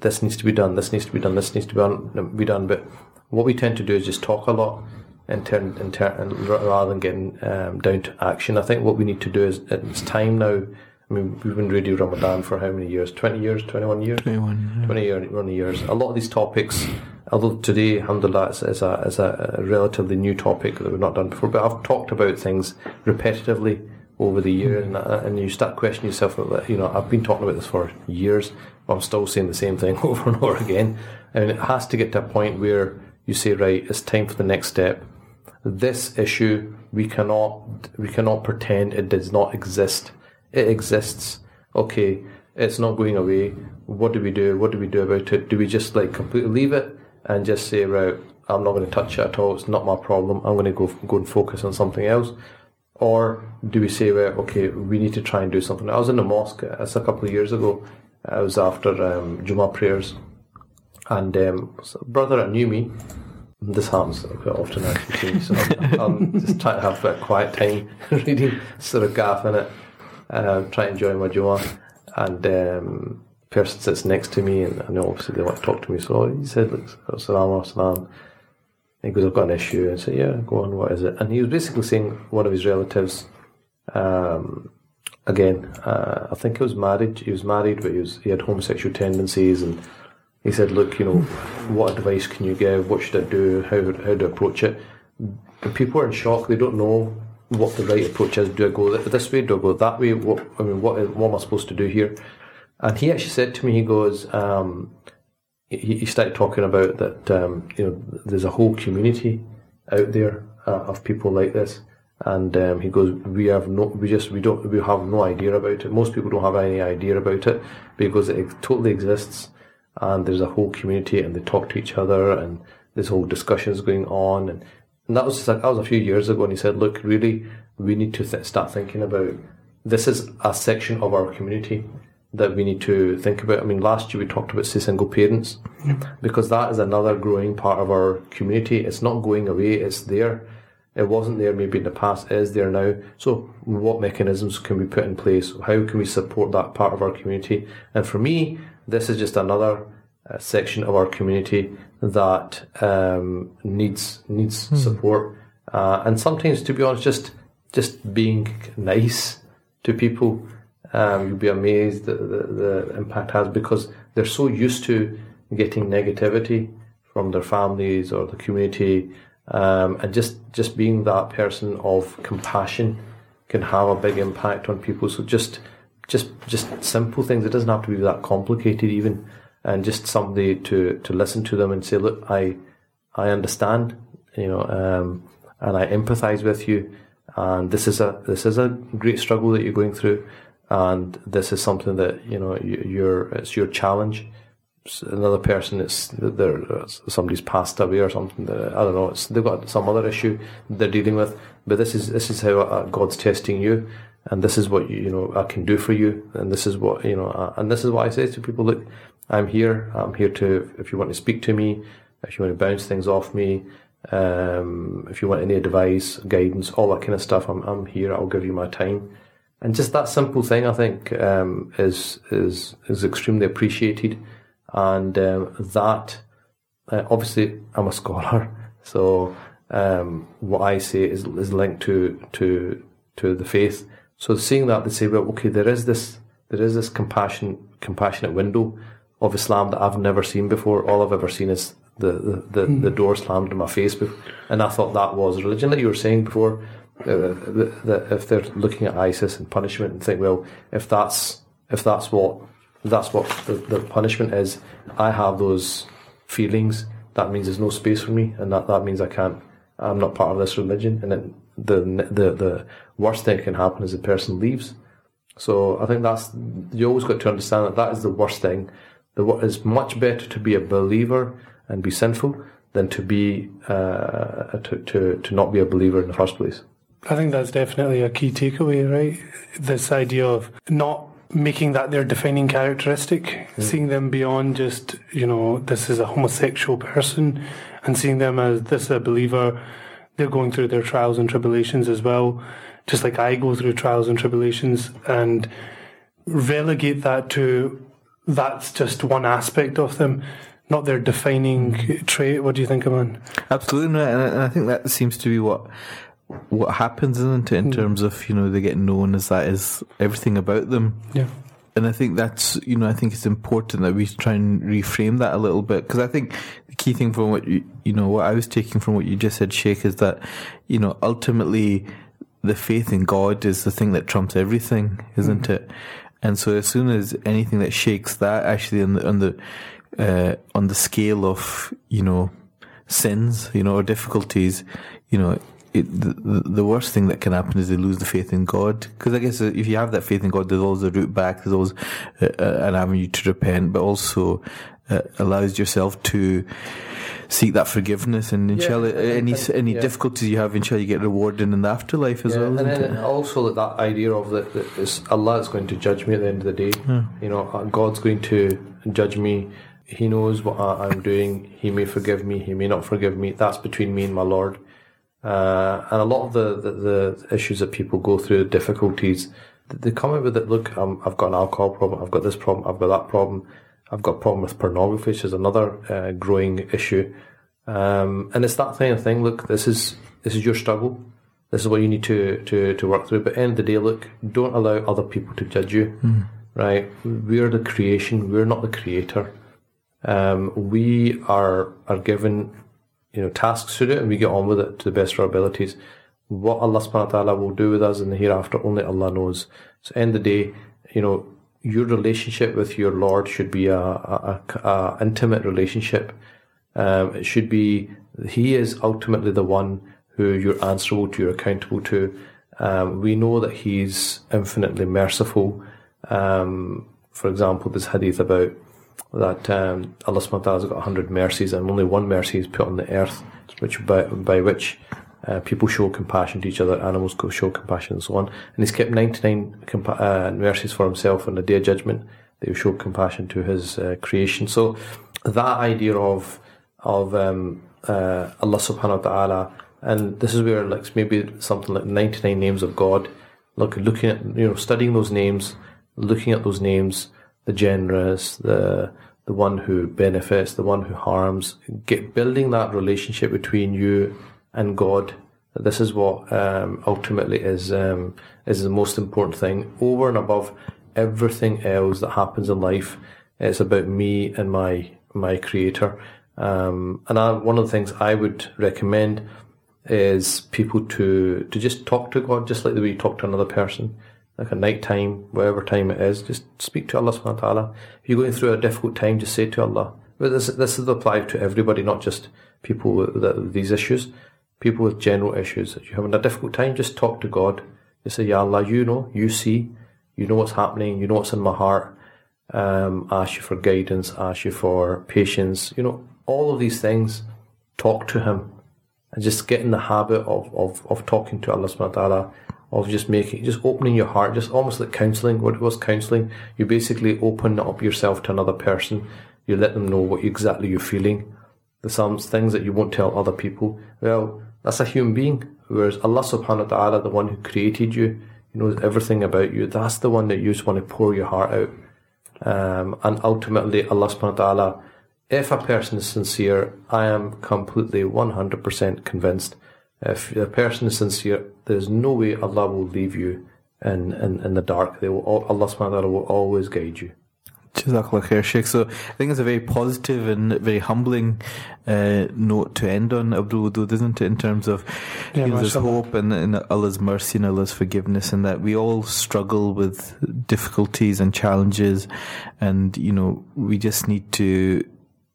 this needs to be done, this needs to be done, this needs to be done. Be done. But what we tend to do is just talk a lot in turn, in turn, rather than getting um, down to action. I think what we need to do is it's time now. I mean, we've been Radio Ramadhan for how many years? 20 years, 21 years? 21, yeah. 20 year, 20 years. A lot of these topics, although today, alhamdulillah, is, a, is a, relatively new topic that we've not done before, but I've talked about things repetitively over the years, and, and you start questioning yourself. You know, I've been talking about this for years. I'm still saying the same thing over and over again. And it has to get to a point where you say, right, it's time for the next step. This issue, we cannot, we cannot pretend it does not exist. It exists. Okay, it's not going away. What do we do? What do we do about it? Do we just like completely leave it and just say, right, I'm not going to touch it at all. It's not my problem. I'm going to go go and focus on something else. Or do we say, well, okay, we need to try and do something? I was in a mosque, it's a couple of years ago. I was after um, Juma prayers, and um, a brother knew me, this happens quite often actually, so I'm, I'm, just trying to have a quiet time reading Surat al-Kahf in it, um, try to enjoy my Juma, and um, person sits next to me, and, and obviously they want to talk to me, so he said, look, salam, salam. He goes, I've got an issue. I said, Yeah, go on, what is it? And he was basically saying one of his relatives, um, again, uh, I think he was married. He was married, but he, was, he had homosexual tendencies. And he said, Look, you know, what advice can you give? What should I do? How, how to approach it? And people are in shock. They don't know what the right approach is. Do I go this way? Do I go that way? What, I mean, what, what am I supposed to do here? And he actually said to me, he goes, um, he, started talking about that um, you know there's a whole community out there uh, of people like this, and um, he goes, we have no, we just we don't we have no idea about it. Most people don't have any idea about it because it totally exists, and there's a whole community, and they talk to each other, and there's whole discussions going on, and, and that was just like, that was a few years ago, and he said, look, really, we need to th- start thinking about this is a section of our community that we need to think about. I mean, last year we talked about single parents because that is another growing part of our community. It's not going away; it's there. It wasn't there maybe in the past; it is there now. So, what mechanisms can we put in place? How can we support that part of our community? And for me, this is just another uh, section of our community that um, needs needs hmm. support. Uh, and sometimes, to be honest, just just being nice to people um, you'll be amazed the, the, the impact has because they're so used to getting negativity from their families or the community, um, and just just being that person of compassion can have a big impact on people. So just just just simple things. It doesn't have to be that complicated even, and just somebody to to listen to them and say, look, I I understand, you know, um, and I empathise with you, and this is a this is a great struggle that you're going through and this is something that you know you're it's your challenge. Another person, it's there. Somebody's passed away or something. I don't know. They've got some other issue they're dealing with. But this is this is how uh, God's testing you, and this is what you know I can do for you, and this is what you know, uh, and this is what I say to people. Look, I'm here. I'm here to. If you want to speak to me, if you want to bounce things off me, um, if you want any advice, guidance, all that kind of stuff, I'm I'm here. I'll give you my time and just that simple thing, I think, um, is is is extremely appreciated, and um, that uh, obviously I'm a scholar, so um, what I say is is linked to to to the faith. So seeing that, they say, well, okay, there is this there is this compassion compassionate window of Islam that I've never seen before. All I've ever seen is the the, the, mm. the door slammed in my face, and I thought that was religion, like you were saying before uh, that if they're looking at ISIS and punishment and think, well, if that's if that's what that's what the, the punishment is, I have those feelings. That means there's no space for me, and that, that means I can't. I'm not part of this religion, and then the the the worst thing that can happen is the person leaves. So I think that's you always got to understand that that is the worst thing. The it's much better to be a believer and be sinful than to be uh, to, to to not be a believer in the first place. I think that's definitely a key takeaway, right? This idea of not making that their defining characteristic, mm. seeing them beyond just, you know, this is a homosexual person and seeing them as this is a believer. They're going through their trials and tribulations as well, just like I go through trials and tribulations and relegate that to that's just one aspect of them not their defining trait. What do you think, Aman? Absolutely, and I think that seems to be what what happens in it in hmm. terms of you know they get known as that is everything about them. Yeah. And I think that's you know I think it's important that we try and reframe that a little bit because I think the key thing from what you you know what I was taking from what you just said, Sheikh, is that you know ultimately the faith in God is the thing that trumps everything, isn't mm. it? And so as soon as anything that shakes that, actually on the on the uh, on the scale of you know sins, you know, or difficulties, you know, it, the, the worst thing that can happen is they lose the faith in God. Because I guess if you have that faith in God, there's always a route back. There's always uh, uh, an avenue to repent, but also uh, allows yourself to seek that forgiveness and inshallah Yeah, any and- any yeah. difficulties you have inshallah you get rewarded in the afterlife as Yeah, well and then also that, that idea of that, that it's Allah is going to judge me at the end of the day. You know, uh, God's going to judge me. He knows what I, I'm doing. He may forgive me. He may not forgive me. That's between me and my Lord. Uh, and a lot of the, the, the issues that people go through, difficulties, they come out with it. Look, um, I've got an alcohol problem. I've got this problem. I've got that problem. I've got a problem with pornography, which is another uh, growing issue. Um, and it's that kind of thing. Look, this is this is your struggle. This is what you need to, to, to work through. But at the end of the day, look, don't allow other people to judge you. Right? We're the creation. We're not the creator. Um, we are are given, you know, tasks to do, and we get on with it to the best of our abilities. What Allah subhanahu wa ta'ala will do with us in the hereafter, only Allah knows. So, end of the day, you know, your relationship with your Lord should be a, a, a, intimate relationship. Um, it should be He is ultimately the one who you're answerable to, you're accountable to. Um, we know that He's infinitely merciful. Um, for example, this hadith about that um, Allah subhanahu wa ta'ala has got 100 mercies and only one mercy is put on the earth, which by, by which uh, people show compassion to each other, animals show compassion and so on. And He's kept 99 compa- uh, mercies for Himself on the day of judgment. They will show compassion to His uh, creation. So that idea of of um, uh, Allah subhanahu wa ta'ala and this is where like maybe something like 99 names of God look looking at you know studying those names looking at those names the generous the the one who benefits the one who harms. Get building that relationship between you and God this is what um, ultimately is um, is the most important thing. Over and above everything else that happens in life it's about me and my my creator. Um, and I, one of the things I would recommend is people to to just talk to God just like the way you talk to another person, like at night time, whatever time it is. Just speak to Allah subhanahu wa ta'ala. If you're going through a difficult time, just say to Allah. But this this is applied to everybody, not just people with, with these issues. People with general issues. If you're having a difficult time, just talk to God. Just say, Ya Allah, you know, you see, you know what's happening, you know what's in my heart. Um, ask you for guidance, ask you for patience, you know, all of these things, talk to Him and just get in the habit of, of, of talking to Allah subhanahu wa ta'ala, of just making, just opening your heart, just almost like counseling. What was counseling? You basically open up yourself to another person. You let them know what exactly you're feeling. There's some things that you won't tell other people. Well, that's a human being. Whereas Allah subhanahu wa ta'ala, the one who created you, he knows everything about you. That's the one that you just want to pour your heart out. Um, and ultimately, Allah subhanahu wa ta'ala, if a person is sincere, I am completely 100% convinced. If a person is sincere, there's no way Allah will leave you in, in, in the dark. They will, Allah subhanahu wa ta'ala will always guide you. Jazakallah khair, Sheikh. So I think it's a very positive and very humbling uh, note to end on, Abdul Wadood, isn't it, in terms of Yeah, you know, there's hope and, and Allah's mercy and Allah's forgiveness and that we all struggle with difficulties and challenges and, you know, we just need to,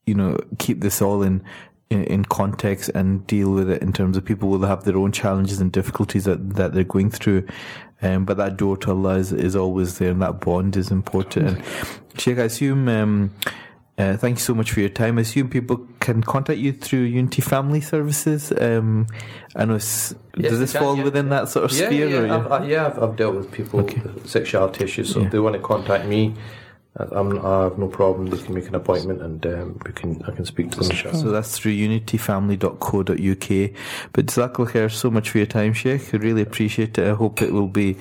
you know, keep this all in in, in context and deal with it in terms of people will have their own challenges and difficulties that, that they're going through. Um, but that door to Allah is, is always there and that bond is important. And Sheikh, I assume, um, uh, thank you so much for your time. I assume people can contact you through Unity Family Services. Um, I know, Yes, does this can, fall yeah. within that sort of Yeah, sphere? yeah, or I've, I, yeah I've, I've dealt with people with sexuality issues, so if they want to contact me, I'm, I have no problem. They can make an appointment and um, we can I can speak to them. So that's through unityfamily.co.uk. But Jazakallah khair so much for your time, Sheikh. I really appreciate it. I hope it will be,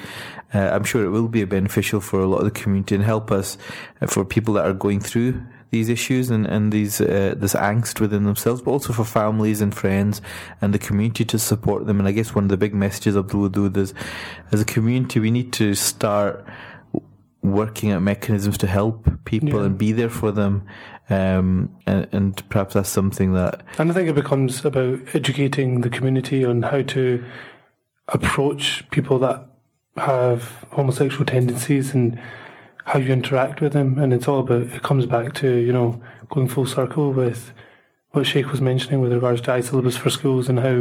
uh, I'm sure it will be beneficial for a lot of the community and help us uh, for people that are going through these issues and, and these uh, this angst within themselves, but also for families and friends and the community to support them. And I guess one of the big messages of the Wadood is, as a community, we need to start working at mechanisms to help people Yeah. and be there for them. Um, and, and perhaps that's something that And I think it becomes about educating the community on how to approach people that have homosexual tendencies and how you interact with them. And it's all about, it comes back to, you know, going full circle with what Sheikh was mentioning with regards to syllabus for schools and how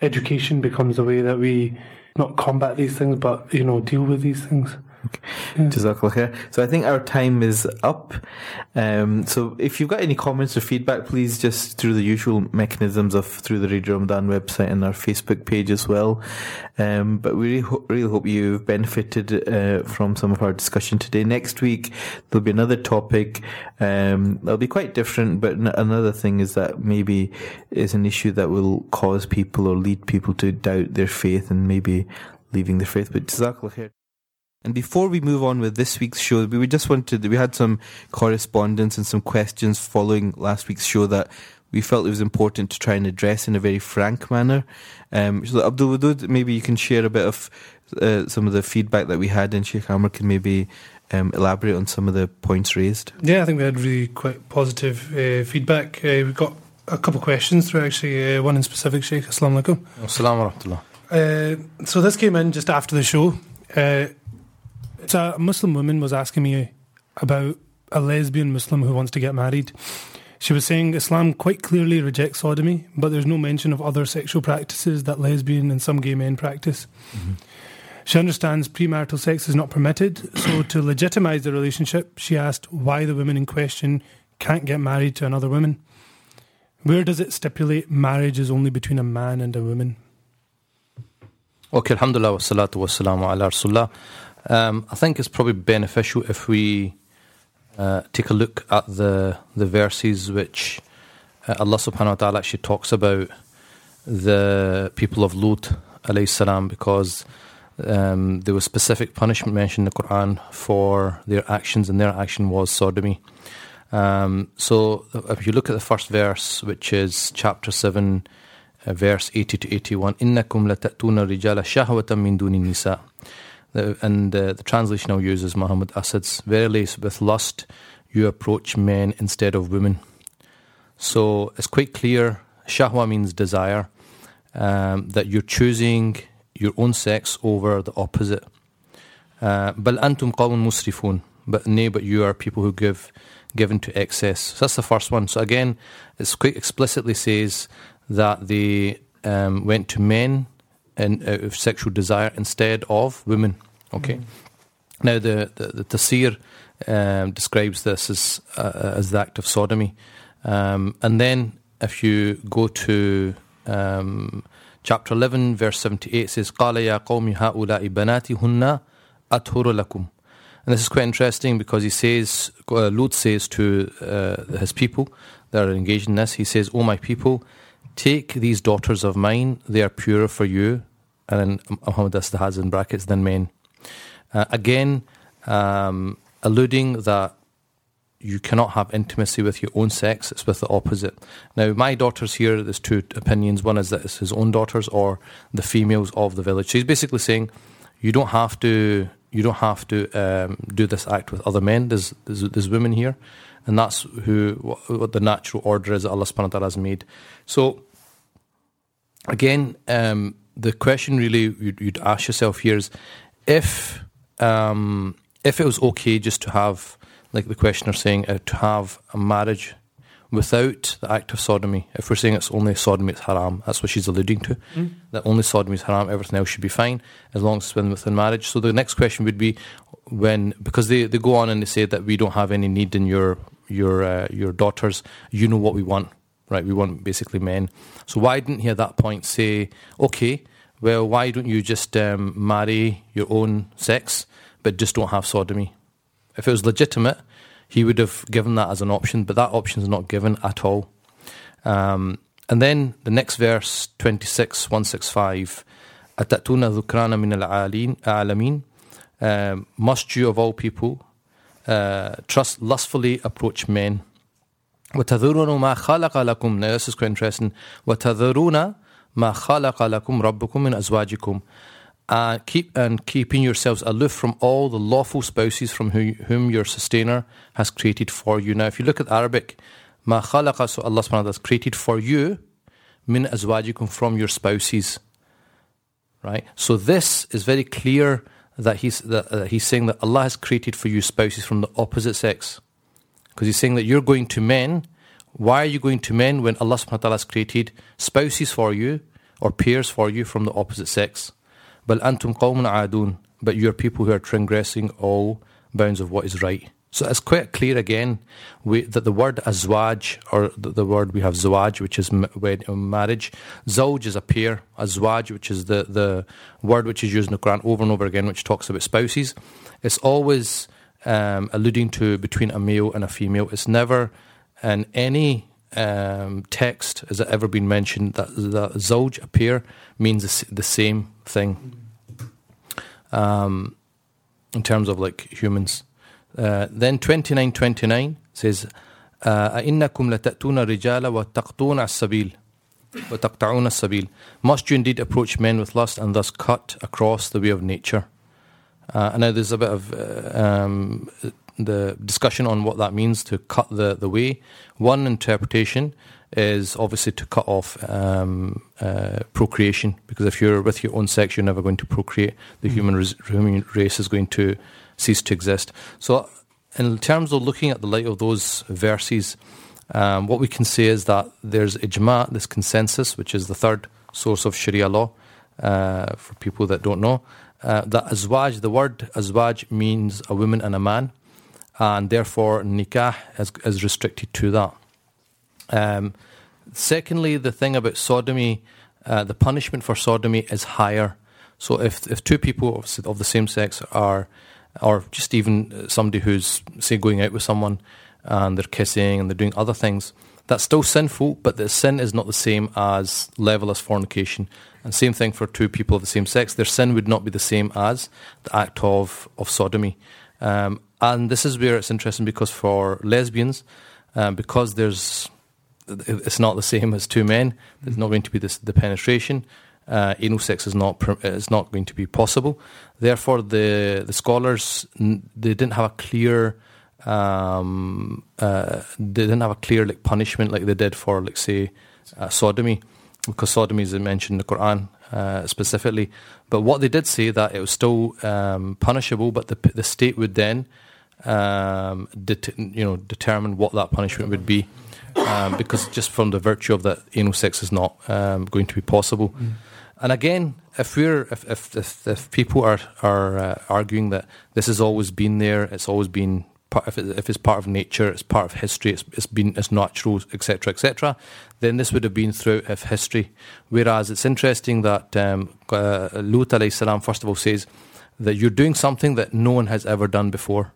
education becomes a way that we not combat these things, but, you know, deal with these things. Jazakallah khair. So I think our time is up. Um, so if you've got any comments or feedback, please just through the usual mechanisms of through the Radio Ramadhan website and our Facebook page as well. Um, but we really, ho- really hope you've benefited uh, from some of our discussion today. Next week there'll be another topic. Um, that'll be quite different, but n- another thing is that maybe is an issue that will cause people or lead people to doubt their faith and maybe leaving their faith. But Jazakallah khair. And before we move on with this week's show, we just wanted, we had some correspondence and some questions following last week's show that we felt it was important to try and address in a very frank manner. Um, so Abdul Wadood, maybe you can share a bit of uh, some of the feedback that we had, and Sheikh Amer can maybe um, elaborate on some of the points raised. Yeah, I think we had really quite positive uh, feedback. Uh, we got a couple of questions through, actually, uh, one in specific, Sheikh. Assalamu alaikum. Assalamu uh, So this came in just after the show. So a Muslim woman was asking me about a lesbian Muslim who wants to get married. She was saying Islam quite clearly rejects sodomy, but there's no mention of other sexual practices that lesbian and some gay men practice. Mm-hmm. She understands premarital sex is not permitted, so to legitimize the relationship, she asked why the woman in question can't get married to another woman. Where does it stipulate marriage is only between a man and a woman? Okay, alhamdulillah wa salatu wa salamu ala rasulullah. Um, I think it's probably beneficial if we uh, take a look at the the verses which uh, Allah subhanahu wa ta'ala actually talks about the people of Lut alayhi salam because um, there was specific punishment mentioned in the Quran for their actions and their action was sodomy. Um, so if you look at the first verse, which is chapter 7, uh, verse 80 to 81, إِنَّكُمْ لَتَأْتُونَ الرِّجَالَ شَهْوَةً مِّن دُونِ النِّسَاءِ the, and uh, the translation I'll use is Muhammad Asad's Verily, with lust you approach men instead of women. So it's quite clear, shahwa means desire, um, that you're choosing your own sex over the opposite. Uh, bal antum qawmun musrifun. But nay, but you are people who give given to excess. So that's the first one. So again, it's quite explicitly says that they um, went to men and out of sexual desire instead of women. Okay. Mm. Now the the, the Tafsir um, describes this as uh, as the act of sodomy, um, and then if you go to um, chapter eleven, verse seventy eight, says "Qala ya haula ibanati hunna athorulakum." And this is quite interesting because he says, uh, Lut says to uh, his people that are engaged in this, he says, "O my people, Take these daughters of mine, they are purer for you. And then Muhammad Asad has in brackets than men. Uh, again, um, alluding that you cannot have intimacy with your own sex, it's with the opposite. Now, my daughters here, there's two opinions. One is that it's his own daughters or the females of the village. So he's basically saying you don't have to you don't have to um, do this act with other men. There's, there's, there's women here, and that's who what, the natural order is that Allah subhanahu wa ta'ala has made. So again, um, the question really you'd, you'd, ask yourself here is if um, if it was okay just to have, like the questioner saying, uh, to have a marriage without the act of sodomy. If we're saying it's only sodomy, it's haram. That's what she's alluding to. Mm. That only sodomy is haram. Everything else should be fine as long as it's within marriage. So the next question would be when because they, they go on and they say that we don't have any need in your your uh, your daughters. You know what we want, right? We want basically men. So why didn't he at that point say, okay, well, why don't you just um, marry your own sex, but just don't have sodomy? If it was legitimate, he would have given that as an option, but that option is not given at all. Um, and then the next verse, 26, 165, أَتَأْتُونَ ذُكْرَانَ مِنَ الْعَالَمِينَ um, Must you, of all people, uh, trust lustfully approach men? وَتَذُرُونَ مَا خَلَقَ لَكُمْ Now this is quite interesting. وَتَذُرُونَ مَا خَلَقَ لَكُمْ رَبُّكُمْ مِنْ أَزْوَاجِكُمْ uh, keep and keeping yourselves aloof from all the lawful spouses from who, whom your sustainer has created for you. Now, if you look at Arabic, ma khalaqa, so Allah subhanahu wa ta'ala has created for you, min azwajikum, from your spouses. Right? So this is very clear that he's, that, uh, he's saying that Allah has created for you spouses from the opposite sex. Because he's saying that you're going to men. Why are you going to men when Allah subhanahu wa ta'ala has created spouses for you or pairs for you from the opposite sex? بل أنتم قوم عادون but you're people who are transgressing all bounds of what is right. So it's quite clear again we, that the word azwaj, or the, the word we have zawaj, which is m- wed- uh, marriage, zawj is a pair, azwaj, which is the, the word which is used in the Quran over and over again, which talks about spouses. It's always um, alluding to between a male and a female. It's never in any um, text has it ever been mentioned that the zawj, a pair, means the, s- the same thing um, in terms of like humans. Uh, then 2929 says, uh, أَإِنَّكُمْ لَتَأْتُونَ الرِّجَالَ وَتَقْطُونَ السَّبِيلَ وَتَقْطَعُونَ السَّبِيلَ Must you indeed approach men with lust and thus cut across the way of nature? Uh, and now there's a bit of uh, um, the discussion on what that means to cut the, the way. One interpretation is obviously to cut off um, uh, procreation because if you're with your own sex, you're never going to procreate. The human, res- human race is going to cease to exist. So, in terms of looking at the light of those verses, um, what we can say is that there's ijma, this consensus, which is the third source of Sharia law uh, for people that don't know. Uh, that azwaj, the word azwaj means a woman and a man, and therefore nikah is, is restricted to that. Um, secondly, the thing about sodomy, uh, the punishment for sodomy is higher. So if if two people of, the same sex are, or just even somebody who's say going out with someone and they're kissing and they're doing other things, that's still sinful, but the sin is not the same as level as fornication. And same thing for two people of the same sex, their sin would not be the same as the act of of sodomy. Um, and this is where it's interesting because for lesbians, um, because there's it's not the same as two men. There's not going to be this, the penetration. Uh, anal sex is not is not going to be possible. Therefore, the the scholars they didn't have a clear um, uh, they didn't have a clear like punishment like they did for like say uh, sodomy, because sodomy is mentioned in the Quran uh, specifically. But what they did say that it was still um, punishable, but the the state would then um, det- you know determine what that punishment would be um, because just from the virtue of that anal sex is not um, going to be possible. And again, if we're if if if, if people are are uh, arguing that this has always been there, it's always been part if, it, if it's part of nature, it's part of history, it's it's been it's natural, etc., etc. Then this would have been throughout history. Whereas it's interesting that um, uh, Lut alayhi salam first of all says that you're doing something that no one has ever done before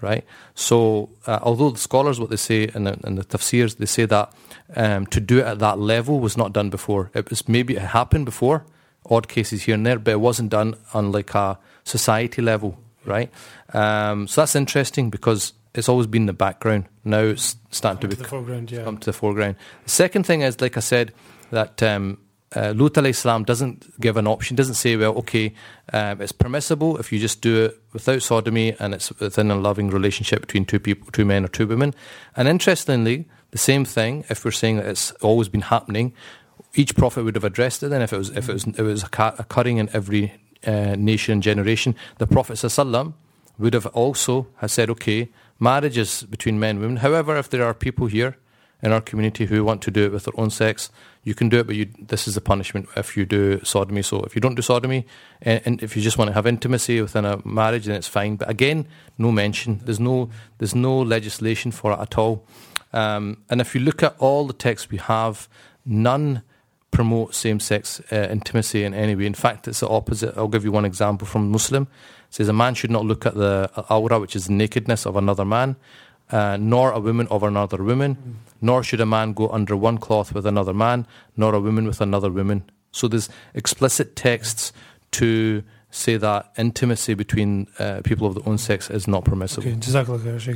right? So, uh, although the scholars, what they say in the, in the tafsirs, they say that um, to do it at that level was not done before. It was maybe it happened before, odd cases here and there, but it wasn't done on like a society level, right? Um, so that's interesting because it's always been in the background. Now it's starting to to the become foreground, yeah. come to the foreground. The second thing is, like I said, that um, uh, Lut salam doesn't give an option, doesn't say, well, okay, um, it's permissible if you just do it without sodomy and it's within a loving relationship between two people, two men or two women. And interestingly, the same thing, if we're saying that it's always been happening, each prophet would have addressed it then if it was, if it was, it was occurring in every uh, nation and generation. The Prophet sallam would have also has said, okay, marriage is between men and women. However, if there are people here in our community who want to do it with their own sex, you can do it, but you, this is the punishment if you do sodomy. So if you don't do sodomy, and, and if you just want to have intimacy within a marriage, then it's fine. But again, no mention. There's no there's no legislation for it at all. Um, and if you look at all the texts we have, none promote same-sex uh, intimacy in any way. In fact, it's the opposite. I'll give you one example from Muslim. It says a man should not look at the aura, which is the nakedness of another man, uh, nor a woman over another woman, nor should a man go under one cloth with another man, nor a woman with another woman. So there's explicit texts to say that intimacy between uh, people of the own sex is not permissible. Okay, Jazakallah khair, Shaykh.